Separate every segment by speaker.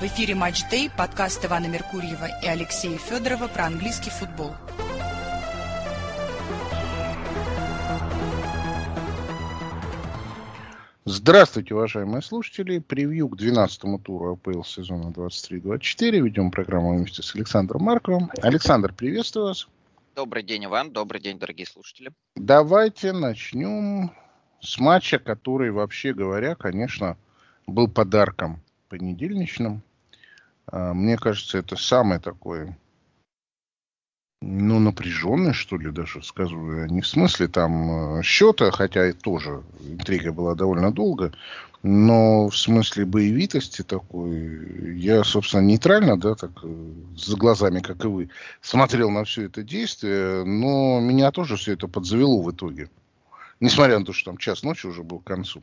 Speaker 1: В эфире «Матч Дэй», подкаст Ивана Меркурьева и Алексея Федорова про английский футбол.
Speaker 2: Здравствуйте, уважаемые слушатели. Превью к 12-му туру АПЛ сезона 23-24. Ведем программу вместе с Александром Марковым. Александр, приветствую вас.
Speaker 3: Добрый день, Иван. Добрый день, дорогие слушатели.
Speaker 2: Давайте начнем с матча, который, вообще говоря, конечно, был подарком понедельничным. А, мне кажется, это самый такой, ну, напряженный, что ли, даже скажу. Не в смысле там э, счета, хотя и тоже интрига была довольно долго, но в смысле боевитости такой, я, собственно, нейтрально, да, так, э, с глазами, как и вы, смотрел на все это действие, но меня тоже все это подзавело в итоге. Несмотря на то, что там час ночи уже был к концу.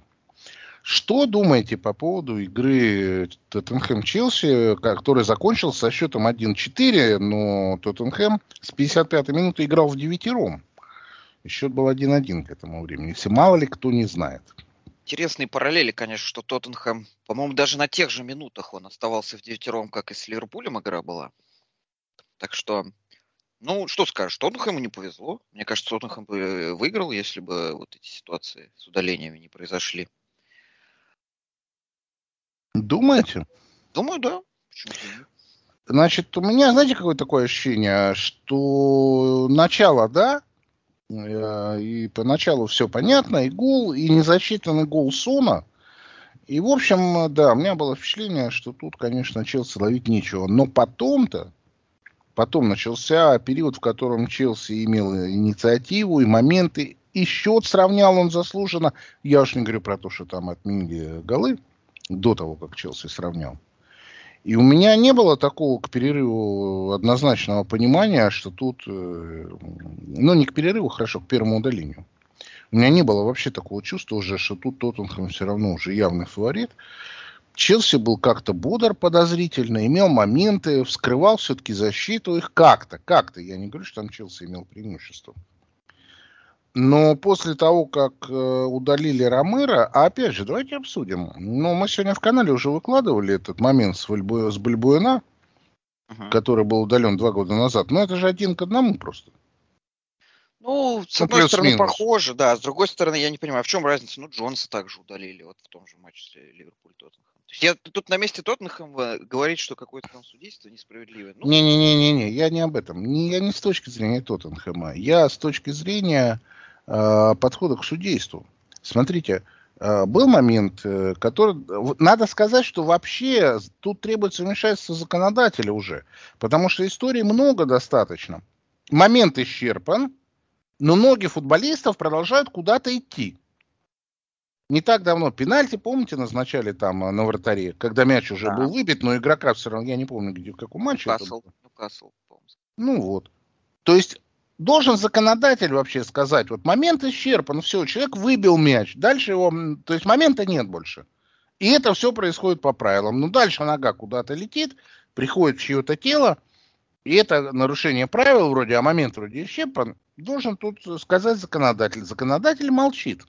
Speaker 2: Что думаете по поводу игры Тоттенхэм-Челси, который закончился со счетом 1-4, но Тоттенхэм с 55-й минуты играл в девятером. И счет был 1-1 к этому времени. Если мало ли кто не знает.
Speaker 3: Интересные параллели, конечно, что Тоттенхэм, по-моему, даже на тех же минутах он оставался в девятером, как и с Ливерпулем игра была. Так что, ну, что скажешь, Тоттенхэму не повезло. Мне кажется, Тоттенхэм бы выиграл, если бы вот эти ситуации с удалениями не произошли.
Speaker 2: Думаете?
Speaker 3: Думаю, да.
Speaker 2: Значит, у меня, знаете, какое такое ощущение, что начало, да, э, и поначалу все понятно, и гол, и незасчитанный гол Сона. И, в общем, да, у меня было впечатление, что тут, конечно, Челси ловить нечего. Но потом-то, потом начался период, в котором Челси имел инициативу и моменты, и счет сравнял он заслуженно. Я уж не говорю про то, что там отменили голы до того, как Челси сравнял. И у меня не было такого к перерыву однозначного понимания, что тут, э, ну не к перерыву, хорошо, к первому удалению. У меня не было вообще такого чувства уже, что тут Тоттенхэм все равно уже явный фаворит. Челси был как-то бодр подозрительно, имел моменты, вскрывал все-таки защиту их как-то, как-то. Я не говорю, что там Челси имел преимущество. Но после того, как э, удалили Ромера, а опять же, давайте обсудим. Ну, мы сегодня в канале уже выкладывали этот момент с, Вальбу, с Бальбуэна, uh-huh. который был удален два года назад. Но это же один к одному просто.
Speaker 3: Ну, с ну, одной стороны, минус. похоже, да. С другой стороны, я не понимаю, в чем разница? Ну, Джонса также удалили вот в том же матче Ливерпуль-Тоттенхэм. То есть я тут на месте Тоттенхэма говорить, что какое-то там судейство несправедливое.
Speaker 2: Ну, Не-не-не, я не об этом. Не, я не с точки зрения Тоттенхэма. Я с точки зрения подхода к судейству. Смотрите, э, был момент, э, который... Надо сказать, что вообще тут требуется вмешательство законодателя уже, потому что историй много достаточно. Момент исчерпан, но ноги футболистов продолжают куда-то идти. Не так давно пенальти, помните, назначали там на вратаре, когда мяч уже да. был выбит, но игрока все равно, я не помню, где, в каком матче. Ньюкасл, Ньюкасл, Ну вот. То есть должен законодатель вообще сказать, вот момент исчерпан, все, человек выбил мяч, дальше его, то есть момента нет больше. И это все происходит по правилам. Но дальше нога куда-то летит, приходит в чье-то тело, и это нарушение правил вроде, а момент вроде исчерпан, должен тут сказать законодатель. Законодатель молчит,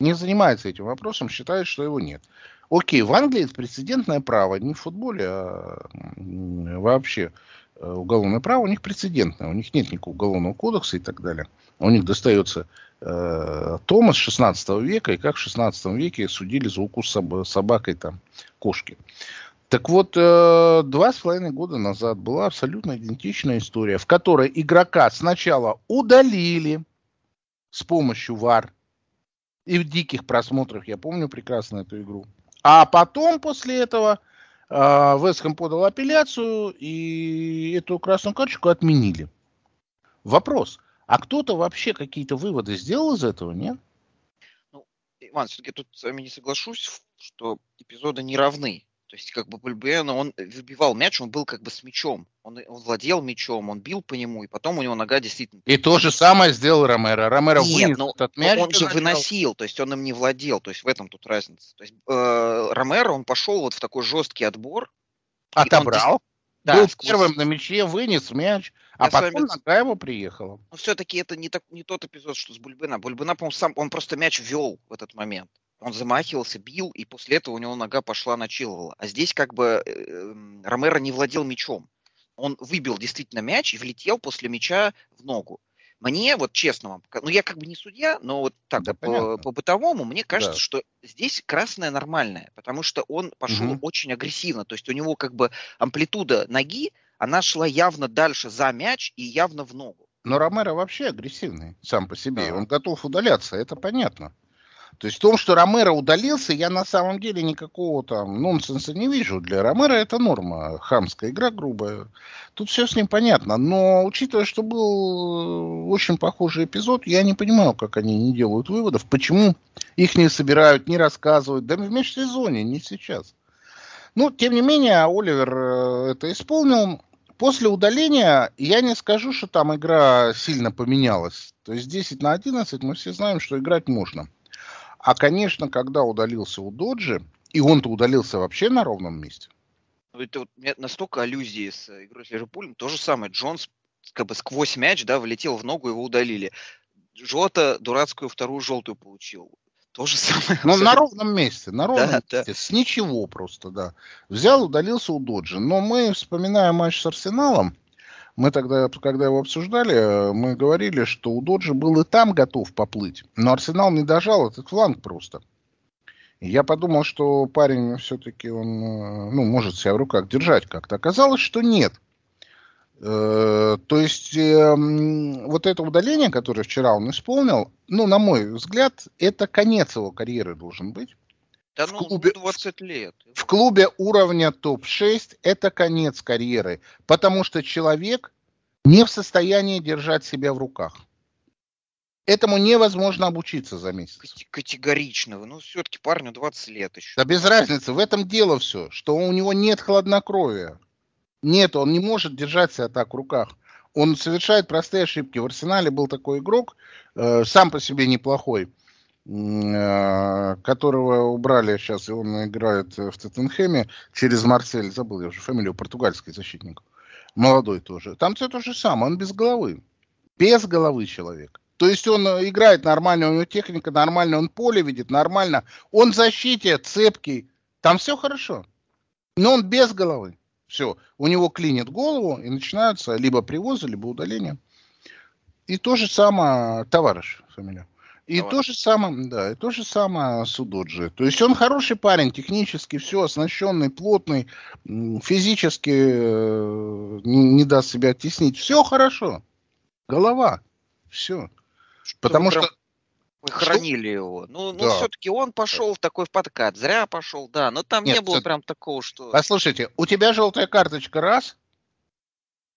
Speaker 2: не занимается этим вопросом, считает, что его нет. Окей, в Англии это прецедентное право, не в футболе, а вообще. Э, уголовное право, у них прецедентное, у них нет никакого уголовного кодекса и так далее. У них достается э, Томас 16 века, и как в 16 веке судили за укус соб- собакой там кошки. Так вот, э, два с половиной года назад была абсолютно идентичная история, в которой игрока сначала удалили с помощью ВАР и в диких просмотрах, я помню прекрасно эту игру, а потом после этого а, Вестхэм подал апелляцию, и эту красную карточку отменили. Вопрос. А кто-то вообще какие-то выводы сделал из этого, нет?
Speaker 3: Ну, Иван, все-таки тут с вами не соглашусь, что эпизоды не равны. То есть, как бы Бульбена, он выбивал мяч, он был как бы с мячом. Он, он владел мячом, он бил по нему, и потом у него нога действительно...
Speaker 2: И то же самое сделал Ромеро. Ромеро
Speaker 3: Нет, вынес но, этот мяч. Он же начал... выносил, то есть он им не владел. То есть в этом тут разница. То есть э, Ромеро, он пошел вот в такой жесткий отбор.
Speaker 2: Отобрал. Он, да, был сквозь... первым на мяче, вынес мяч, а Я потом вами... нога его приехала.
Speaker 3: Но все-таки это не, так, не тот эпизод, что с Бульбена. Бульбена, по-моему, сам, он просто мяч вел в этот момент. Он замахивался, бил, и после этого у него нога пошла на Чилвелла. А здесь как бы э, эм, Ромеро не владел мячом. Он выбил действительно мяч и влетел после мяча в ногу. Мне, вот честно вам, ну я как бы не судья, но вот так да, по, по бытовому, мне кажется, да. что здесь красное нормальное, потому что он пошел угу. очень агрессивно. То есть у него как бы амплитуда ноги, она шла явно дальше за мяч и явно в ногу.
Speaker 2: Но Ромеро вообще агрессивный сам по себе. Да. Он готов удаляться, это понятно. То есть в том, что Ромеро удалился, я на самом деле никакого там нонсенса не вижу. Для Ромеро это норма. Хамская игра грубая. Тут все с ним понятно. Но учитывая, что был очень похожий эпизод, я не понимаю, как они не делают выводов. Почему их не собирают, не рассказывают. Да в межсезонье, не сейчас. Ну, тем не менее, Оливер э, это исполнил. После удаления я не скажу, что там игра сильно поменялась. То есть 10 на 11 мы все знаем, что играть можно. А, конечно, когда удалился у Доджи, и он-то удалился вообще на ровном месте.
Speaker 3: Ну, это вот настолько аллюзии с игрой с Ливерпулем. То же самое. Джонс как бы сквозь мяч, да, влетел в ногу, его удалили. Жота дурацкую вторую желтую получил. То же самое.
Speaker 2: Ну, на ровном месте, на ровном да, месте. Да. С ничего просто, да. Взял, удалился у Доджи. Но мы, вспоминаем матч с Арсеналом, мы тогда, когда его обсуждали, мы говорили, что у Доджи был и там готов поплыть, но Арсенал не дожал этот фланг просто. Я подумал, что парень все-таки он, э, ну, может себя в руках держать как-то. Оказалось, что нет. Э, то есть э, вот это удаление, которое вчера он исполнил, ну, на мой взгляд, это конец его карьеры должен быть.
Speaker 3: Да в ну, клубе, 20 лет.
Speaker 2: В клубе уровня топ-6 это конец карьеры, потому что человек не в состоянии держать себя в руках. Этому невозможно обучиться за месяц.
Speaker 3: Категорично. Ну, все-таки парню 20 лет еще.
Speaker 2: Да без разницы. В этом дело все, что у него нет хладнокровия. Нет, он не может держать себя так в руках. Он совершает простые ошибки. В Арсенале был такой игрок, э, сам по себе неплохой. Э, которого убрали сейчас, и он играет в Тоттенхэме через Марсель, забыл я уже фамилию, португальский защитник, молодой тоже. Там все то же самое, он без головы, без головы человек. То есть он играет нормально, у него техника нормальная, он поле видит нормально, он в защите цепкий, там все хорошо. Но он без головы. Все, у него клинит голову и начинаются либо привозы, либо удаления. И то же самое товарищ фамилия. И Давай. то же самое, да, и то же самое с Удоджи. То есть он хороший парень, технически все, оснащенный, плотный, физически э, не, не даст себя оттеснить. Все хорошо. Голова. Все. Что Потому что...
Speaker 3: Вы хранили его. Ну, ну да. все-таки он пошел в такой в подкат. Зря пошел, да. Но там Нет, не было прям такого, что...
Speaker 2: Послушайте, у тебя желтая карточка раз,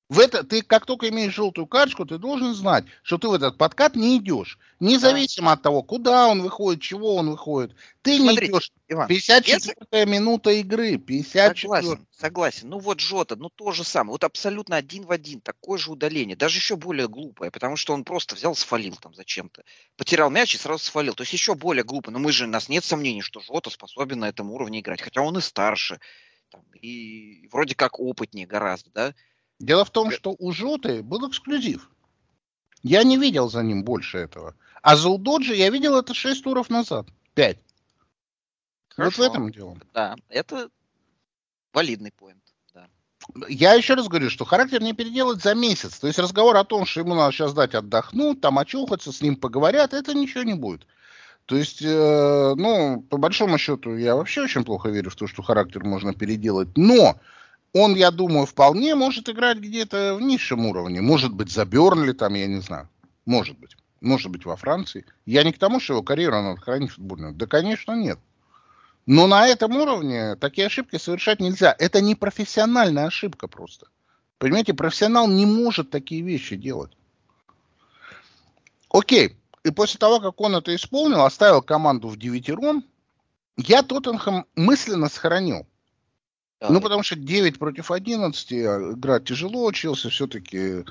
Speaker 2: в это, ты как только имеешь желтую карточку, ты должен знать, что ты в этот подкат не идешь. Независимо да. от того, куда он выходит, чего он выходит. Ты Смотрите, не идешь. Иван, 54 если... минута игры. 54
Speaker 3: Согласен, согласен. Ну вот Жота, ну то же самое. Вот абсолютно один в один. Такое же удаление. Даже еще более глупое, потому что он просто взял, свалил там зачем-то. Потерял мяч и сразу свалил. То есть еще более глупо. Но мы же, у нас нет сомнений, что Жота способен на этом уровне играть. Хотя он и старше. Там, и вроде как опытнее гораздо, да.
Speaker 2: Дело в том, что у Жоты был эксклюзив. Я не видел за ним больше этого. А за Удоджи я видел это 6 туров назад. 5. Хорошо. Вот в этом дело.
Speaker 3: Да, это валидный поинт. Да.
Speaker 2: Я еще раз говорю, что характер не переделать за месяц. То есть разговор о том, что ему надо сейчас дать отдохнуть, там очухаться, с ним поговорят, это ничего не будет. То есть, э, ну, по большому счету, я вообще очень плохо верю в то, что характер можно переделать. Но он, я думаю, вполне может играть где-то в низшем уровне. Может быть, за Бернли там, я не знаю. Может быть. Может быть, во Франции. Я не к тому, что его карьеру надо хранить футбольную. Да, конечно, нет. Но на этом уровне такие ошибки совершать нельзя. Это не профессиональная ошибка просто. Понимаете, профессионал не может такие вещи делать. Окей. И после того, как он это исполнил, оставил команду в девятером, я Тоттенхэм мысленно сохранил. Ну, потому что 9 против 11, а играть тяжело, учился все-таки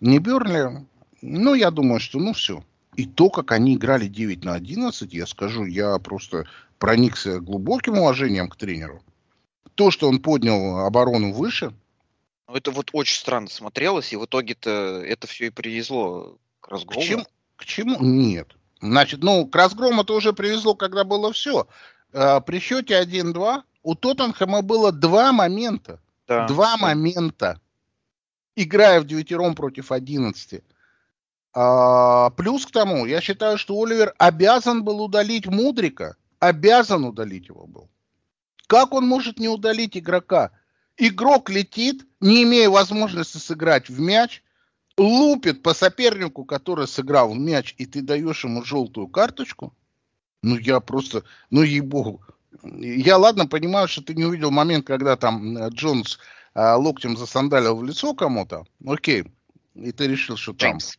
Speaker 2: не Берли. Ну, я думаю, что ну все. И то, как они играли 9 на 11, я скажу, я просто проникся глубоким уважением к тренеру. То, что он поднял оборону выше.
Speaker 3: Ну, это вот очень странно смотрелось, и в итоге-то это все и привезло к разгрому.
Speaker 2: К чему? К чему? Нет. Значит, ну, к разгрому это уже привезло, когда было все. А, при счете 1-2 у Тоттенхэма было два момента. Да. Два момента. Играя в девятером против 11. А, плюс к тому, я считаю, что Оливер обязан был удалить Мудрика. Обязан удалить его был. Как он может не удалить игрока? Игрок летит, не имея возможности сыграть в мяч, лупит по сопернику, который сыграл в мяч, и ты даешь ему желтую карточку. Ну, я просто, ну, ей-богу. Я, ладно, понимаю, что ты не увидел момент, когда там э, Джонс а, локтем засандалил в лицо кому-то. Окей. И ты решил, что там... Джеймс.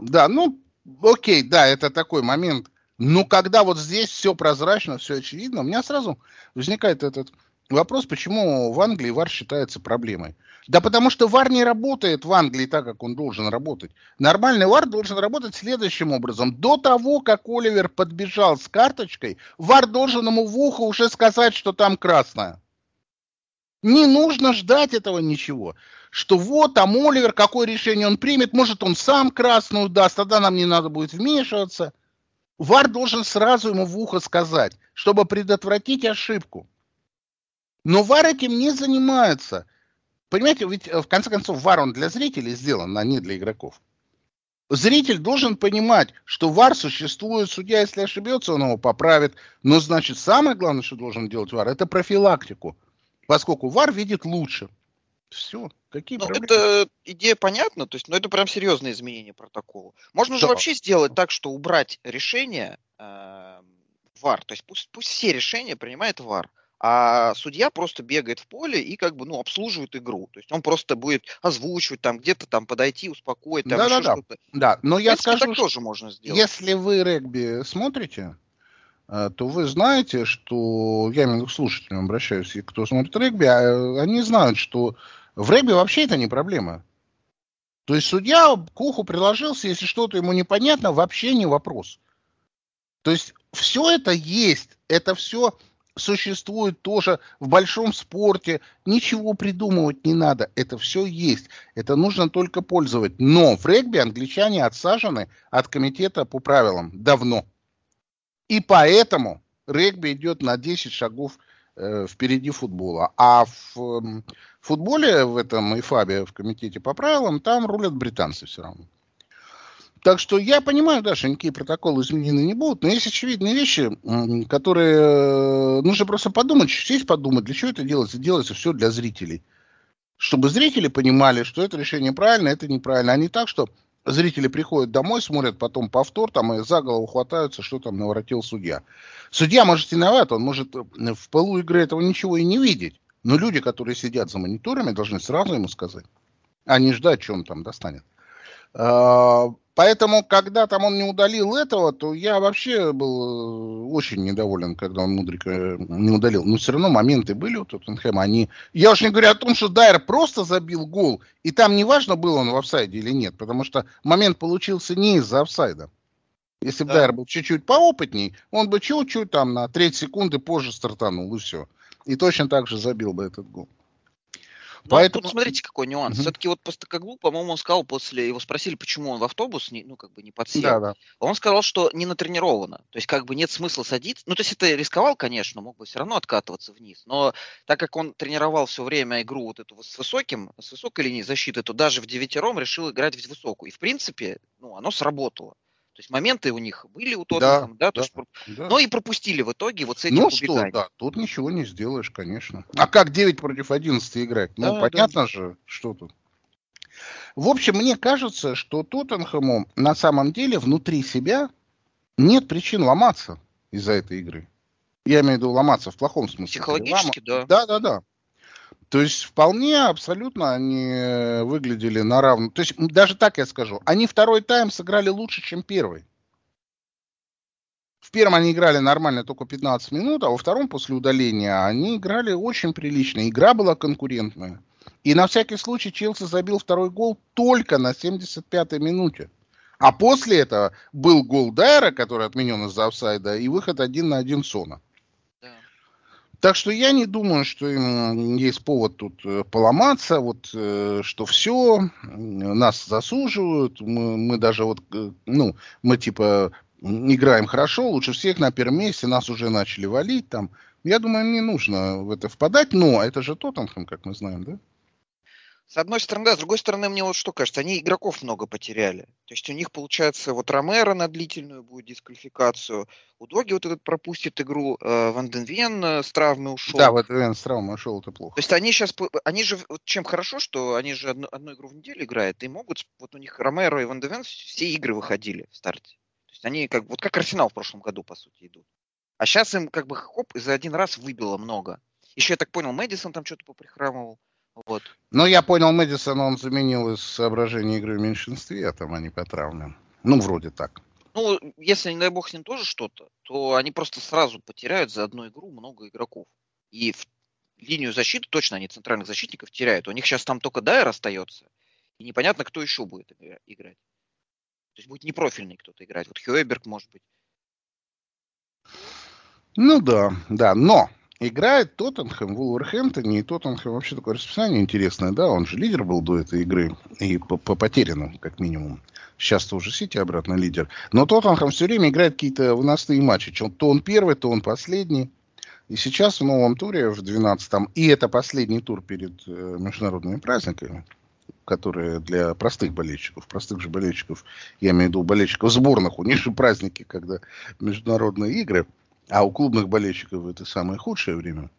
Speaker 2: Да, ну, окей, да, это такой момент. Но когда вот здесь все прозрачно, все очевидно, у меня сразу возникает этот вопрос, почему в Англии ВАР считается проблемой. Да потому что ВАР не работает в Англии так, как он должен работать. Нормальный ВАР должен работать следующим образом. До того, как Оливер подбежал с карточкой, ВАР должен ему в ухо уже сказать, что там красная. Не нужно ждать этого ничего. Что вот там Оливер, какое решение он примет, может он сам красную даст, тогда нам не надо будет вмешиваться. ВАР должен сразу ему в ухо сказать, чтобы предотвратить ошибку. Но ВАР этим не занимается. Понимаете, ведь э, в конце концов ВАР он для зрителей сделан, а не для игроков. Зритель должен понимать, что ВАР существует, судья, если ошибется, он его поправит. Но значит, самое главное, что должен делать ВАР, это профилактику поскольку ВАР видит лучше. Все. Какие
Speaker 3: ну, проблемы? Это идея понятна, то есть, ну, это прям серьезное изменение протокола. Можно да. же вообще сделать так, что убрать решение э, ВАР, то есть пусть, пусть все решения принимает ВАР, а судья просто бегает в поле и как бы, ну, обслуживает игру. То есть он просто будет озвучивать, там, где-то там подойти, успокоить, там,
Speaker 2: да, да, да. Да, но я
Speaker 3: принципе,
Speaker 2: скажу,
Speaker 3: тоже можно сделать.
Speaker 2: если вы регби смотрите, а, то вы знаете, что, я именно к слушателям обращаюсь, и кто смотрит регби, а, они знают, что в регби вообще это не проблема. То есть судья к уху приложился, если что-то ему непонятно, вообще не вопрос. То есть все это есть, это все существует тоже в большом спорте, ничего придумывать не надо, это все есть, это нужно только пользовать. Но в регби англичане отсажены от комитета по правилам давно. И поэтому регби идет на 10 шагов э, впереди футбола. А в э, футболе, в этом ИФАБе, в комитете по правилам, там рулят британцы все равно. Так что я понимаю, да, что никакие протоколы изменены не будут, но есть очевидные вещи, которые э, нужно просто подумать, сесть подумать, для чего это делается. Делается все для зрителей. Чтобы зрители понимали, что это решение правильно, это неправильно, а не так, что зрители приходят домой, смотрят потом повтор, там и за голову хватаются, что там наворотил судья. Судья может виноват, он может э, в полу игры этого ничего и не видеть. Но люди, которые сидят за мониторами, должны сразу ему сказать, а не ждать, что он там достанет. Поэтому, когда там он не удалил этого, то я вообще был э, очень недоволен, когда он Мудрика э, не удалил. Но все равно моменты были у Тоттенхэма. Они... Я уж не говорю о том, что Дайер просто забил гол, и там не важно, был он в офсайде или нет, потому что момент получился не из-за офсайда. Если бы да. Дайер был чуть-чуть поопытней, он бы чуть-чуть там на треть секунды позже стартанул, и все. И точно так же забил бы этот гол.
Speaker 3: Ну, Поэтому... Тут смотрите, какой нюанс. Угу. Все-таки вот Постакоглу, по-моему, он сказал после, его спросили, почему он в автобус, не, ну, как бы не подсел. Да, да. Он сказал, что не натренировано. То есть, как бы нет смысла садиться. Ну, то есть, это рисковал, конечно, мог бы все равно откатываться вниз. Но так как он тренировал все время игру вот эту с высоким, с высокой линией защиты, то даже в девятером решил играть в высокую. И, в принципе, ну, оно сработало. То есть моменты у них были у Тоттенхэма, да, да, да, есть, да. но и пропустили в итоге вот с этим
Speaker 2: Ну что, да, тут ничего не сделаешь, конечно. А как 9 против 11 играть? Ну, да, понятно да. же, что тут. В общем, мне кажется, что Тоттенхэму на самом деле внутри себя нет причин ломаться из-за этой игры. Я имею в виду ломаться в плохом смысле.
Speaker 3: Психологически,
Speaker 2: Лома... да. Да, да, да. То есть вполне абсолютно они выглядели на равном. То есть даже так я скажу, они второй тайм сыграли лучше, чем первый. В первом они играли нормально только 15 минут, а во втором после удаления они играли очень прилично. Игра была конкурентная. И на всякий случай Челси забил второй гол только на 75-й минуте. А после этого был гол Дайера, который отменен из-за офсайда, и выход один на один Сона. Так что я не думаю, что им есть повод тут э, поломаться, вот, э, что все, нас засуживают, мы, мы даже вот, э, ну, мы типа играем хорошо, лучше всех на первом месте, нас уже начали валить там. Я думаю, не нужно в это впадать, но это же Тоттенхэм, как мы знаем, да?
Speaker 3: С одной стороны, да, с другой стороны, мне вот что кажется, они игроков много потеряли. То есть у них, получается, вот Ромеро на длительную будет дисквалификацию, у Доги вот этот пропустит игру, э, Ван Денвен э, с травмы ушел.
Speaker 2: Да, Ван Денвен с травмы ушел, это плохо.
Speaker 3: То есть они сейчас, они же, вот чем хорошо, что они же одну, одну игру в неделю играют, и могут, вот у них Ромеро и Ван Денвен все игры выходили в старте. То есть они как, вот как Арсенал в прошлом году, по сути, идут. А сейчас им как бы хоп, за один раз выбило много. Еще я так понял, Мэдисон там что-то поприхрамывал. Вот.
Speaker 2: Но я понял, Мэдисон он заменил из соображения игры в меньшинстве, а там они по травмам. Ну, вроде так.
Speaker 3: Ну, если, не дай бог, с ним тоже что-то, то они просто сразу потеряют за одну игру много игроков. И в линию защиты точно они центральных защитников теряют. У них сейчас там только Дайер остается. И непонятно, кто еще будет играть. То есть будет непрофильный кто-то играть. Вот Хьюэберг, может быть.
Speaker 2: Ну да, да. Но играет Тоттенхэм в Уолверхэмптоне, и Тоттенхэм вообще такое расписание интересное, да, он же лидер был до этой игры, и по, по потерянным, как минимум. Сейчас-то уже Сити обратно лидер. Но Тоттенхэм все время играет какие-то выносные матчи. То он первый, то он последний. И сейчас в новом туре, в 12-м, и это последний тур перед э, международными праздниками, которые для простых болельщиков, простых же болельщиков, я имею в виду болельщиков сборных, у них же праздники, когда международные игры – а у клубных болельщиков это самое худшее время.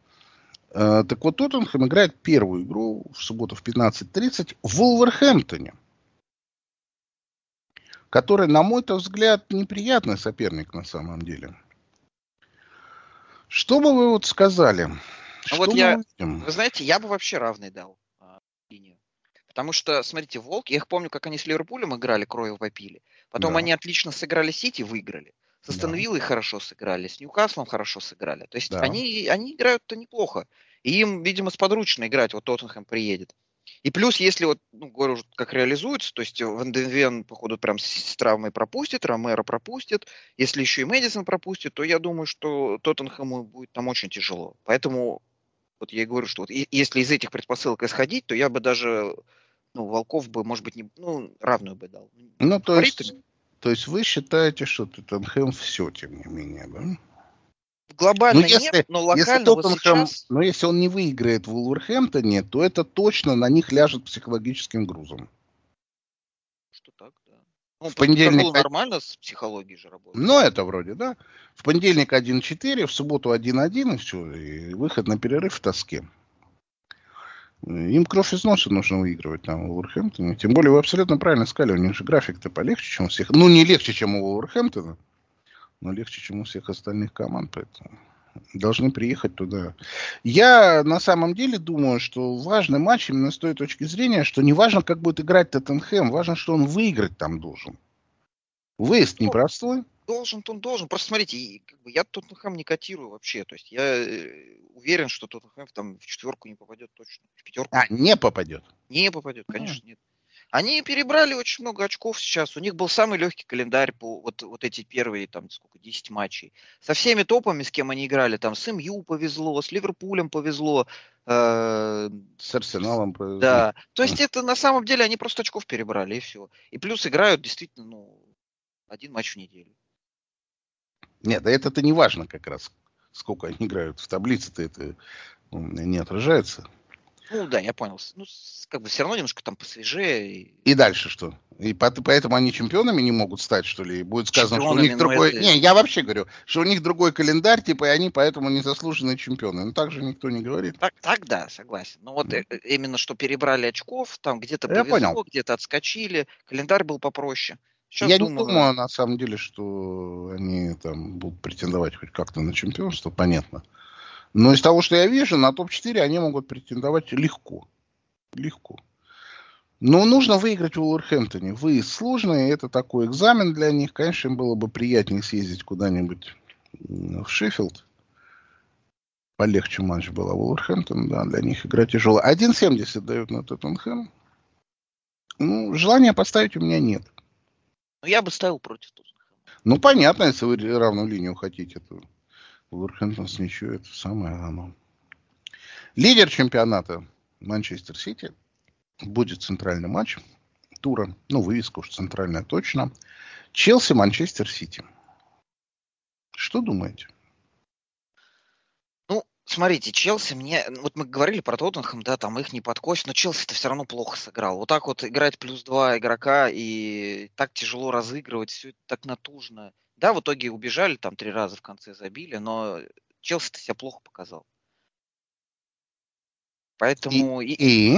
Speaker 2: Э, так вот, Тоттенхэм играет первую игру в субботу в 15.30 в Вулверхэмптоне, который, на мой взгляд, неприятный соперник на самом деле. Что бы вы вот сказали?
Speaker 3: А вот я, вы знаете, я бы вообще равный дал а, линию. Потому что, смотрите, Волки, я их помню, как они с Ливерпулем играли, кровью вопили. Потом да. они отлично сыграли Сити, выиграли. С Астон хорошо сыграли, с Ньюкаслом хорошо сыграли. То есть да. они, они играют-то неплохо. И им, видимо, сподручно играть. Вот Тоттенхэм приедет. И плюс, если вот, ну, говорю, как реализуется, то есть Ван Вен, походу, прям с травмой пропустит, Ромеро пропустит. Если еще и Мэдисон пропустит, то я думаю, что Тоттенхэму будет там очень тяжело. Поэтому вот я и говорю, что вот если из этих предпосылок исходить, то я бы даже ну, Волков бы, может быть, не, ну, равную бы дал.
Speaker 2: Ну, то есть, то есть вы считаете, что Тоттенхэм все, тем не менее, да?
Speaker 3: Глобально ну, если, нет, но локально если Тоттенхэм, вот сейчас...
Speaker 2: Но если он не выиграет в Вулверхэмптоне, то это точно на них ляжет психологическим грузом.
Speaker 3: Что так, да. Ну, в понедельник... нормально с психологией же работает.
Speaker 2: Ну, это вроде, да. В понедельник 1-4, в субботу 1-1, и все. И выход на перерыв в тоске. Им кровь из носа нужно выигрывать там в Уолверхэмптоне. Тем более вы абсолютно правильно сказали, у них же график-то полегче, чем у всех. Ну, не легче, чем у Уолверхэмптона, но легче, чем у всех остальных команд, поэтому должны приехать туда. Я на самом деле думаю, что важный матч именно с той точки зрения, что не важно, как будет играть Тоттенхэм, важно, что он выиграть там должен. Выезд непростой.
Speaker 3: Должен, он должен. Просто смотрите, как бы я Тоттенхэм не котирую вообще. То есть я э, уверен, что Тоттенхэм там в четверку не попадет точно. В пятерку.
Speaker 2: А, не попадет?
Speaker 3: Не попадет, конечно, а. нет. Они перебрали очень много очков сейчас. У них был самый легкий календарь по вот, вот эти первые, там, сколько, 10 матчей. Со всеми топами, с кем они играли, там, с МЮ повезло, с Ливерпулем повезло.
Speaker 2: Э, с Арсеналом повезло.
Speaker 3: Да. То есть это на самом деле они просто очков перебрали, и все. И плюс играют действительно, ну, один матч в неделю.
Speaker 2: Нет, да это-то не важно как раз, сколько они играют. В таблице-то это ну, не отражается.
Speaker 3: Ну да, я понял. Ну, как бы все равно немножко там посвежее.
Speaker 2: И, и дальше что? И поэтому они чемпионами не могут стать, что ли? будет сказано, что у них другой... Это... Не, я вообще говорю, что у них другой календарь, типа, и они поэтому незаслуженные чемпионы. Ну, так же никто не говорит.
Speaker 3: Так, так да, согласен. Но вот mm. именно, что перебрали очков, там где-то повезло, где-то отскочили, календарь был попроще.
Speaker 2: Сейчас я думаю, не думаю, на самом деле, что они там будут претендовать хоть как-то на чемпионство, понятно. Но из того, что я вижу, на топ-4 они могут претендовать легко. Легко. Но нужно выиграть в Уолверхэмптоне. Выезд сложный, это такой экзамен для них. Конечно, им было бы приятнее съездить куда-нибудь в Шеффилд. Полегче матч был, а Уолверхэмптон, да, для них игра тяжелая. 1.70 дают на Тоттенхэм. Ну, желания поставить у меня нет.
Speaker 3: Но я бы ставил против Тоттенхэма.
Speaker 2: Ну, понятно, если вы равную линию хотите, то Вулверхэмптон с ничего, это самое оно. Лидер чемпионата Манчестер Сити. Будет центральный матч тура. Ну, вывеска уж центральная точно. Челси, Манчестер Сити. Что думаете?
Speaker 3: Смотрите, Челси мне... Вот мы говорили про Тоттенхэм, да, там их не подкосит, но Челси-то все равно плохо сыграл. Вот так вот играть плюс два игрока и так тяжело разыгрывать, все это так натужно. Да, в итоге убежали, там три раза в конце забили, но Челси-то себя плохо показал. Поэтому...
Speaker 2: И? и...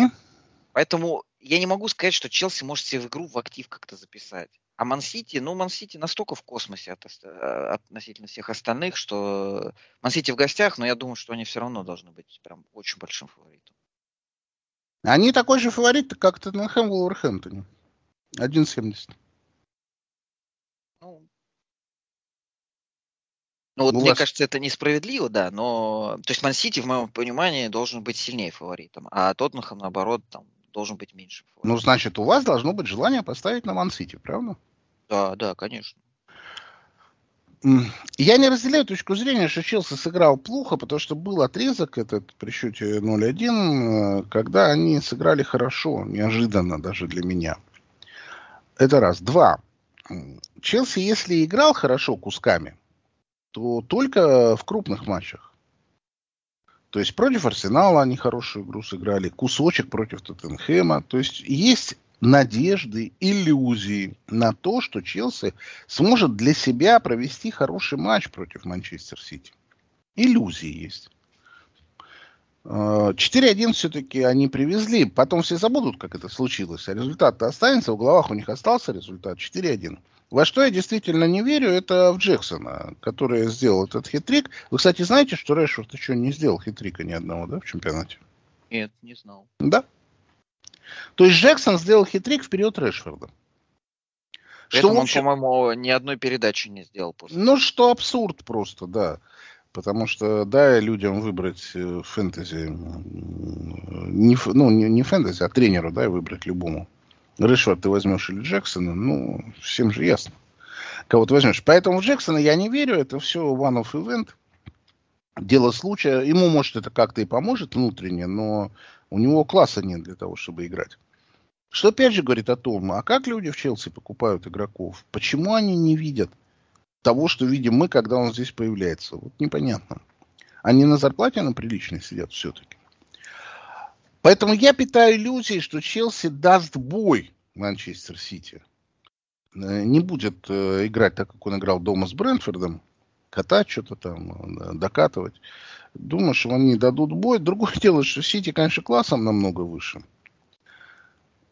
Speaker 3: Поэтому я не могу сказать, что Челси может себе в игру в актив как-то записать. А Ман-Сити, ну, Ман-Сити настолько в космосе от, э, относительно всех остальных, что Ман-Сити в гостях, но я думаю, что они все равно должны быть прям очень большим фаворитом.
Speaker 2: Они такой же фаворит, как Тоттенхэм в Уолверхэмптоне. 1,70.
Speaker 3: Ну, ну вот, мне вас... кажется, это несправедливо, да, но... То есть Ман-Сити, в моем понимании, должен быть сильнее фаворитом, а Тоттенхэм, наоборот, там, должен быть меньше.
Speaker 2: Ну, значит, у вас должно быть желание поставить на Ман-Сити, правда?
Speaker 3: Да, да, конечно.
Speaker 2: Я не разделяю точку зрения, что Челси сыграл плохо, потому что был отрезок этот при счете 0-1, э, когда они сыграли хорошо, неожиданно даже для меня. Это раз. Два. Челси, если играл хорошо кусками, то только в крупных матчах. То есть против Арсенала они хорошую игру сыграли, кусочек против Тоттенхэма. То есть есть надежды, иллюзии на то, что Челси сможет для себя провести хороший матч против Манчестер Сити. Иллюзии есть. 4-1 все-таки они привезли. Потом все забудут, как это случилось. А результат останется. В головах у них остался результат 4-1. Во что я действительно не верю, это в Джексона, который сделал этот хитрик. Вы, кстати, знаете, что Решфорд еще не сделал хитрика ни одного, да, в чемпионате?
Speaker 3: Нет, не знал.
Speaker 2: Да. То есть Джексон сделал хитрик вперед Решфорда.
Speaker 3: Что, он, общем... по-моему, ни одной передачи не сделал
Speaker 2: после. Ну, что абсурд просто, да. Потому что, да, людям выбрать э, фэнтези, не, ну, не, не фэнтези, а тренеру, да, выбрать любому. Решфорд ты возьмешь или Джексона, ну, всем же ясно, кого ты возьмешь. Поэтому Джексона я не верю, это все one of event, дело случая. Ему, может, это как-то и поможет внутренне, но у него класса нет для того, чтобы играть. Что опять же говорит о том, а как люди в Челси покупают игроков? Почему они не видят того, что видим мы, когда он здесь появляется? Вот непонятно. Они на зарплате на приличной сидят все-таки. Поэтому я питаю иллюзии, что Челси даст бой Манчестер Сити. Э, не будет э, играть так, как он играл дома с Брэнфордом, катать что-то там, э, докатывать. Думаю, что они дадут бой. Другое дело, что Сити, конечно, классом намного выше.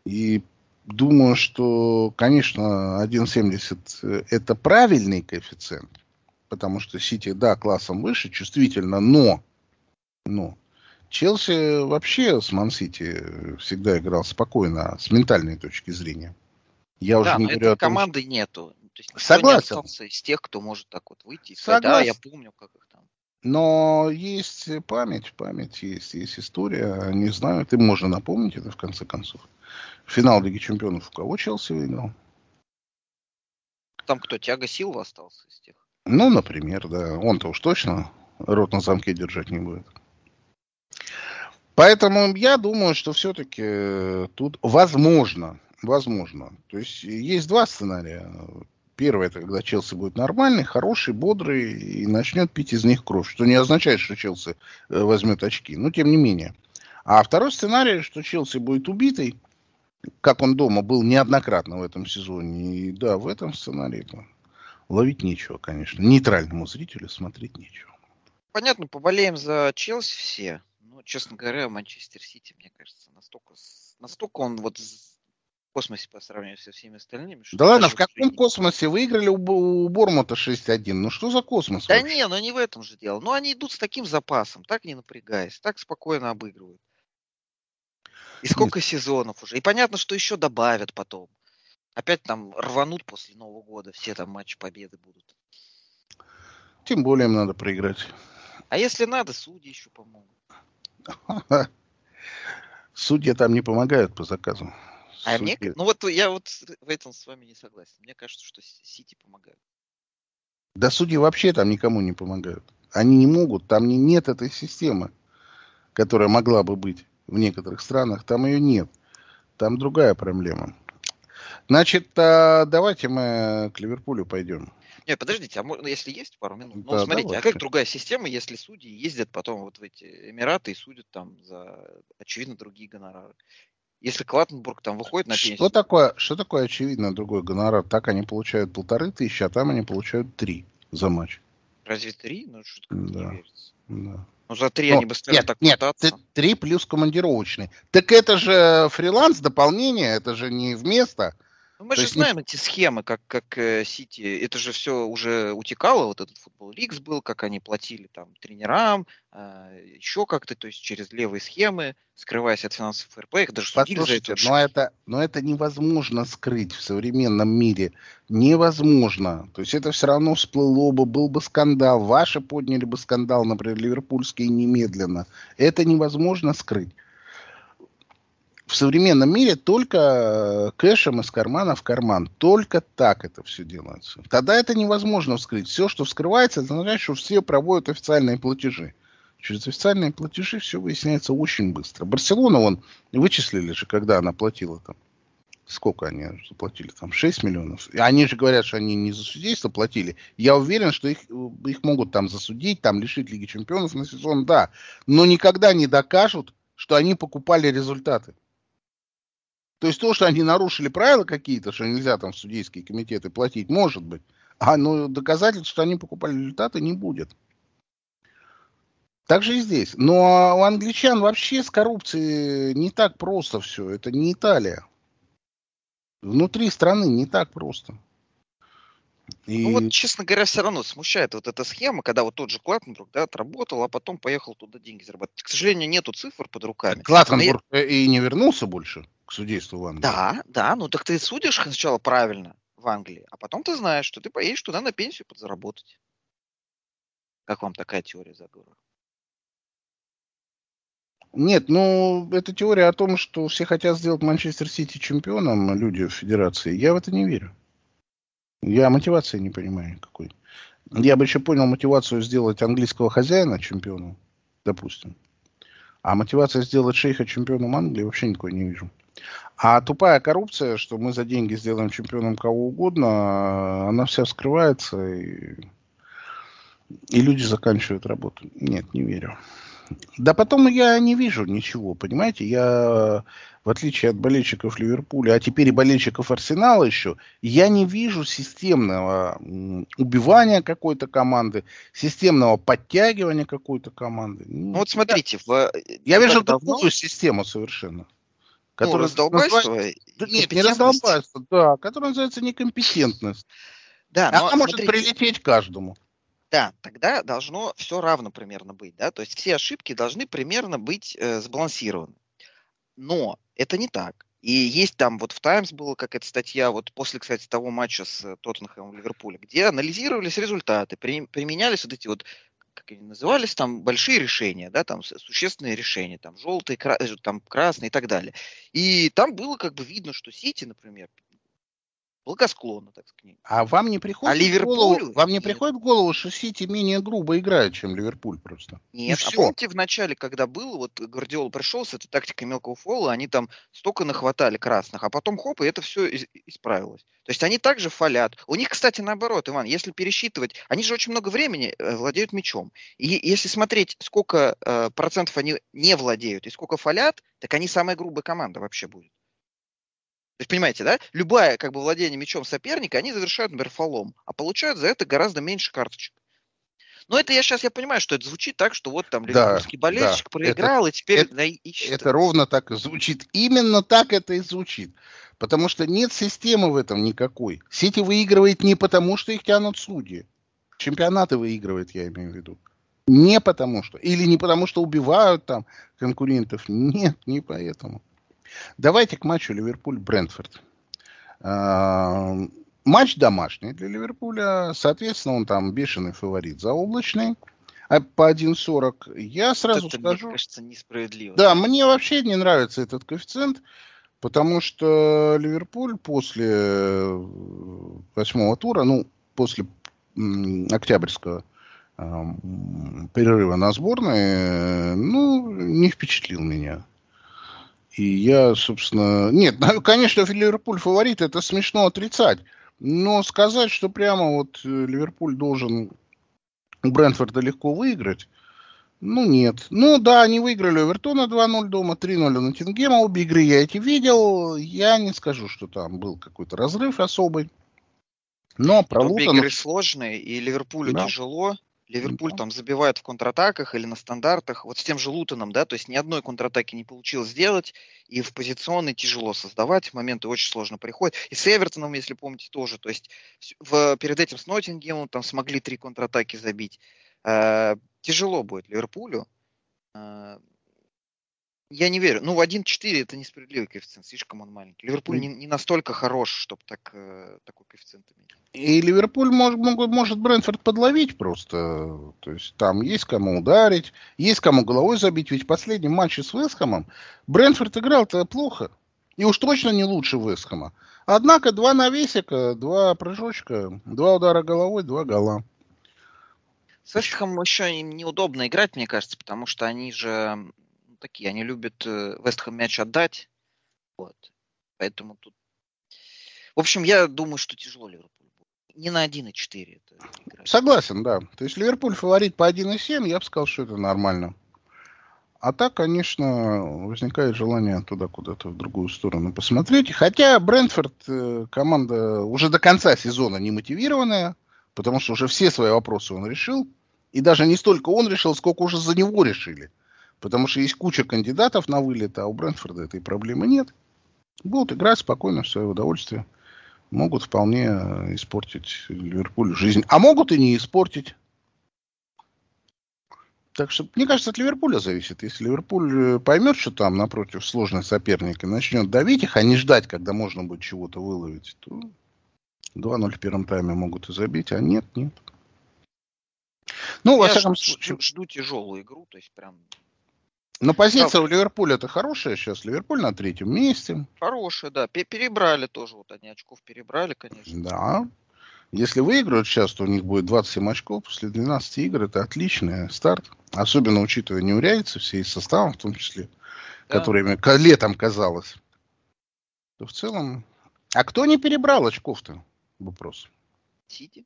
Speaker 2: И думаю, что, конечно, 1,70 это правильный коэффициент. Потому что Сити, да, классом выше, чувствительно, но, но Челси вообще с Ман-Сити всегда играл спокойно, с ментальной точки зрения.
Speaker 3: Я да, уже не говорю о том, команды что... нету.
Speaker 2: То есть Согласен.
Speaker 3: Не из тех, кто может так вот выйти и сказать, да, я помню, как их там.
Speaker 2: Но есть память, память есть, есть история. Не знаю, ты можно напомнить это в конце концов. Финал Лиги Чемпионов у кого Челси выиграл?
Speaker 3: Там кто, Тяга Силва остался из тех?
Speaker 2: Ну, например, да. Он-то уж точно рот на замке держать не будет. Поэтому я думаю, что все-таки э, тут возможно, возможно. То есть есть два сценария. Первый это когда Челси будет нормальный, хороший, бодрый и начнет пить из них кровь, что не означает, что Челси э, возьмет очки, но тем не менее. А второй сценарий, что Челси будет убитый, как он дома был неоднократно в этом сезоне. И да, в этом сценарии ловить нечего, конечно. Нейтральному зрителю смотреть нечего.
Speaker 3: Понятно, поболеем за Челси все. Честно говоря, Манчестер Сити, мне кажется, настолько, настолько он вот в космосе по сравнению со всеми остальными.
Speaker 2: Да ладно, в каком космосе выиграли у, у Бормута 6-1? Ну что за космос?
Speaker 3: Да вообще? не, ну не в этом же дело. Ну они идут с таким запасом, так не напрягаясь, так спокойно обыгрывают. И сколько Нет. сезонов уже. И понятно, что еще добавят потом. Опять там рванут после Нового года, все там матчи победы будут.
Speaker 2: Тем более им надо проиграть.
Speaker 3: А если надо, судьи еще помогут.
Speaker 2: Судьи там не помогают по заказу.
Speaker 3: А мне, ну вот я вот в этом с вами не согласен. Мне кажется, что Сити помогают.
Speaker 2: Да судьи вообще там никому не помогают. Они не могут, там не, нет этой системы, которая могла бы быть в некоторых странах. Там ее нет. Там другая проблема. Значит, а, давайте мы к Ливерпулю пойдем.
Speaker 3: Не, подождите, а можно, если есть пару минут? Ну,
Speaker 2: Да,
Speaker 3: смотрите,
Speaker 2: давай.
Speaker 3: а как другая система, если судьи ездят потом вот в эти Эмираты и судят там за, очевидно, другие гонорары? Если Клаттенбург там выходит на
Speaker 2: Что
Speaker 3: пенсию,
Speaker 2: такое, что такое очевидно другой гонорар? Так они получают полторы тысячи, а там они получают три за матч.
Speaker 3: разве три? Ну, что-то как-то
Speaker 2: Да.
Speaker 3: не верится.
Speaker 2: Да.
Speaker 3: Ну, за три
Speaker 2: Ну,
Speaker 3: они быстрее
Speaker 2: нет,
Speaker 3: так
Speaker 2: нет,
Speaker 3: мотаться.
Speaker 2: т- три плюс командировочный. Так это же фриланс, дополнение, это же не вместо.
Speaker 3: Ну, мы
Speaker 2: то
Speaker 3: же
Speaker 2: есть
Speaker 3: знаем эти схемы, как, как э, Сити, это же все уже утекало, вот этот футбол Лигс был, как они платили там тренерам, еще как-то, то есть через левые схемы, скрываясь от финансовых фэрплей, их даже судили за это.
Speaker 2: но это, но это невозможно скрыть в современном мире. Невозможно. То есть это все равно всплыло бы, был бы скандал. Ваши подняли бы скандал, например, ливерпульские немедленно. Это невозможно скрыть. В современном мире только э, кэшем из кармана в карман. Только так это все делается. Тогда это невозможно вскрыть. Все, что вскрывается, это означает, что все проводят официальные платежи. Через официальные платежи все выясняется очень быстро. Барселона, вон, вычислили же, когда она платила там. Сколько они заплатили? Там 6 миллионов. И они же говорят, что они не за судейство платили. Я уверен, что их, их могут там засудить, там лишить Лиги Чемпионов на сезон, да. Но никогда не докажут, что они покупали результаты. То есть то, что они нарушили правила какие-то, что нельзя там в судейские комитеты платить, может быть. А ну, доказательств, что они покупали результаты, не будет. Так же и здесь. Но у англичан вообще с коррупцией не так просто все. Это не Италия. Внутри страны не так просто. И...
Speaker 3: Ну вот, честно говоря, все равно смущает вот эта схема, когда вот тот же Клаттенбург, да, отработал, а потом поехал туда деньги зарабатывать. К сожалению, нету цифр под руками.
Speaker 2: Клаттенбург я... и не вернулся больше к судейству в Англии.
Speaker 3: Да, да, ну так ты судишь сначала правильно в Англии, а потом ты знаешь, что ты поедешь туда на пенсию подзаработать. Как вам такая теория заговора?
Speaker 2: Нет, ну, это теория о том, что все хотят сделать Манчестер Сити чемпионом, люди в федерации. Я в это не верю. Я мотивации не понимаю никакой. Я бы еще понял мотивацию сделать английского хозяина чемпионом, допустим. А мотивация сделать шейха чемпионом Англии вообще никакой не вижу. А тупая коррупция, что мы за деньги сделаем чемпионом кого угодно, она вся скрывается, и, и люди заканчивают работу. Нет, не верю. Да потом я не вижу ничего, понимаете? Я, в отличие от болельщиков Ливерпуля, а теперь и болельщиков Арсенала еще, я не вижу системного убивания какой-то команды, системного подтягивания какой-то команды.
Speaker 3: Ну вот смотрите, в...
Speaker 2: я вижу другую давно... систему совершенно.
Speaker 3: Которая ну, раздолбайство?
Speaker 2: Называется... Нет, не раздолбайство, да, которая называется некомпетентность.
Speaker 3: Да,
Speaker 2: но, Она может прилететь каждому.
Speaker 3: Да, тогда должно все равно примерно быть, да, то есть все ошибки должны примерно быть э, сбалансированы. Но это не так. И есть там вот в Таймс была какая-то статья, вот после, кстати, того матча с Тоттенхэмом Ливерпуля, где анализировались результаты, при, применялись вот эти вот, как они назывались, там большие решения, да, там существенные решения, там желтые, кра- там красные и так далее. И там было как бы видно, что Сити, например, благосклонно, так сказать.
Speaker 2: А вам не приходит
Speaker 3: а
Speaker 2: в голову, вам не приходит в голову, что Сити менее грубо играет, чем Ливерпуль просто?
Speaker 3: Нет, а помните в начале, когда был, вот Гвардиол пришел с этой тактикой мелкого фола, они там столько нахватали красных, а потом хоп, и это все исправилось. То есть они также фалят. У них, кстати, наоборот, Иван, если пересчитывать, они же очень много времени э, владеют мячом. И если смотреть, сколько э, процентов они не владеют и сколько фалят, так они самая грубая команда вообще будет. То есть, понимаете, да? Любое как бы владение мячом соперника, они завершают, например, фолом, а получают за это гораздо меньше карточек. Но это я сейчас я понимаю, что это звучит так, что вот там ливерпульский да, болельщик
Speaker 2: да.
Speaker 3: проиграл,
Speaker 2: это,
Speaker 3: и теперь
Speaker 2: это,
Speaker 3: ищет.
Speaker 2: Это ровно так и звучит. Именно так это и звучит. Потому что нет системы в этом никакой. Сити выигрывает не потому, что их тянут судьи. Чемпионаты выигрывает, я имею в виду. Не потому что. Или не потому, что убивают там конкурентов. Нет, не поэтому. Давайте к матчу Ливерпуль-Брентфорд. Матч домашний для Ливерпуля. Соответственно, он там бешеный фаворит заоблачный. А по 1.40 я сразу
Speaker 3: это,
Speaker 2: скажу...
Speaker 3: Мне кажется, несправедливо.
Speaker 2: Да, мне вообще не нравится этот коэффициент, потому что Ливерпуль после восьмого тура, ну, после октябрьского перерыва на сборной, ну, не впечатлил меня. И я, собственно... Нет, конечно, Ливерпуль фаворит, это смешно отрицать. Но сказать, что прямо вот э, Ливерпуль должен у Брэнфорда легко выиграть, ну, нет. Ну, да, они выиграли Эвертона 2-0 дома, 3-0 на Тингема. Обе игры я эти видел. Я не скажу, что там был какой-то разрыв особый. Но про
Speaker 3: Обе Лутон... игры сложные, и Ливерпулю да. тяжело. Ливерпуль там забивает в контратаках или на стандартах. Вот с тем же Лутоном, да, то есть ни одной контратаки не получилось сделать, и в позиционной тяжело создавать, моменты очень сложно приходят. И с Эвертоном, если помните, тоже. То есть в, перед этим с Ноттингемом там смогли три контратаки забить. Э, тяжело будет Ливерпулю. Э, я не верю. Ну, в 1-4 это несправедливый коэффициент, слишком он маленький. Ливерпуль не, не настолько хорош, чтобы так, э, такой коэффициент иметь.
Speaker 2: И Ливерпуль может, может Брэнфорд подловить просто. То есть там есть кому ударить, есть кому головой забить. Ведь в последнем матче с Вестхэмом Брэнфорд играл-то плохо. И уж точно не лучше Вестхэма. Однако два навесика, два прыжочка, два удара головой, два гола.
Speaker 3: С Вестхэмом еще неудобно играть, мне кажется, потому что они же такие, они любят Вестхэм мяч отдать. Вот. Поэтому тут... В общем, я думаю, что тяжело Ливерпуль. Не на 1,4 это
Speaker 2: играть. Согласен, да. То есть Ливерпуль фаворит по 1,7, я бы сказал, что это нормально. А так, конечно, возникает желание туда куда-то в другую сторону посмотреть. Хотя Брентфорд э, команда уже до конца сезона не мотивированная потому что уже все свои вопросы он решил. И даже не столько он решил, сколько уже за него решили. Потому что есть куча кандидатов на вылет, а у Брэнфорда этой проблемы нет. Будут играть спокойно в свое удовольствие. Могут вполне э, испортить Ливерпулю жизнь. А могут и не испортить. Так что, мне кажется, от Ливерпуля зависит. Если Ливерпуль э, поймет, что там напротив сложный соперник и начнет давить их, а не ждать, когда можно будет чего-то выловить, то 2-0 в первом тайме могут и забить, а нет, нет.
Speaker 3: Ну, Я во всяком случае... Жду тяжелую игру, то есть прям...
Speaker 2: Но позиция да. у Ливерпуля это хорошая сейчас. Ливерпуль на третьем месте.
Speaker 3: Хорошая, да. Перебрали тоже. Вот они очков перебрали, конечно.
Speaker 2: Да. Если выиграют сейчас, то у них будет 27 очков после 12 игр. Это отличный старт. Особенно учитывая неурядицы все из состава, в том числе, да. которыми летом казалось. То в целом... А кто не перебрал очков-то? вопрос.
Speaker 3: Сити?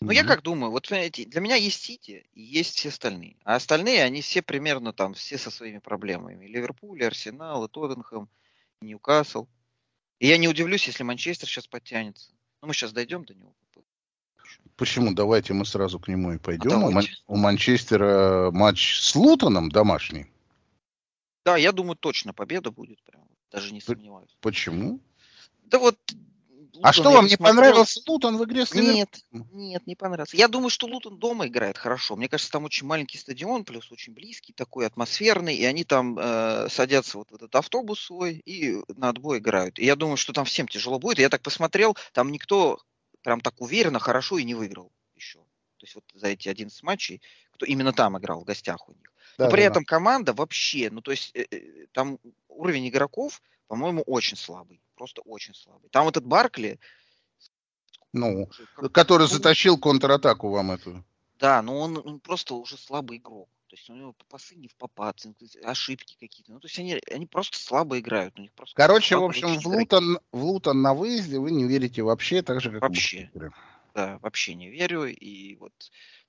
Speaker 3: Ну, mm-hmm. я как думаю, вот понимаете, для меня есть Сити и есть все остальные. А остальные, они все примерно там, все со своими проблемами. Ливерпуль, Арсенал, и Тоттенхэм, и Ньюкасл. И я не удивлюсь, если Манчестер сейчас подтянется. Ну, мы сейчас дойдем до него.
Speaker 2: Почему? Давайте мы сразу к нему и пойдем. А у, Ман- у Манчестера матч с Лутоном домашний.
Speaker 3: Да, я думаю, точно победа будет. Прям, даже не сомневаюсь.
Speaker 2: Почему?
Speaker 3: Да вот
Speaker 2: а что вам не смотрел... понравился Лутон в игре с
Speaker 3: Нет, нет, не понравился. Я думаю, что Лутон дома играет хорошо. Мне кажется, там очень маленький стадион, плюс очень близкий, такой атмосферный, и они там э, садятся вот в этот автобус свой и на отбой играют. И я думаю, что там всем тяжело будет. я так посмотрел, там никто прям так уверенно, хорошо и не выиграл еще. То есть вот за эти 11 матчей, кто именно там играл, в гостях у них. Но да, при да, этом да. команда вообще, ну то есть э, э, там уровень игроков, по-моему, очень слабый просто очень слабый. Там этот Баркли...
Speaker 2: Ну, который он... затащил контратаку вам эту.
Speaker 3: Да, но он, он просто уже слабый игрок. То есть у него пасы не в попад, ошибки какие-то. Ну, то есть они, они просто слабо играют. У них просто
Speaker 2: Короче, в общем, в Лутон, в Лутон на выезде вы не верите вообще, так же, как
Speaker 3: Вообще. Да, вообще не верю. И вот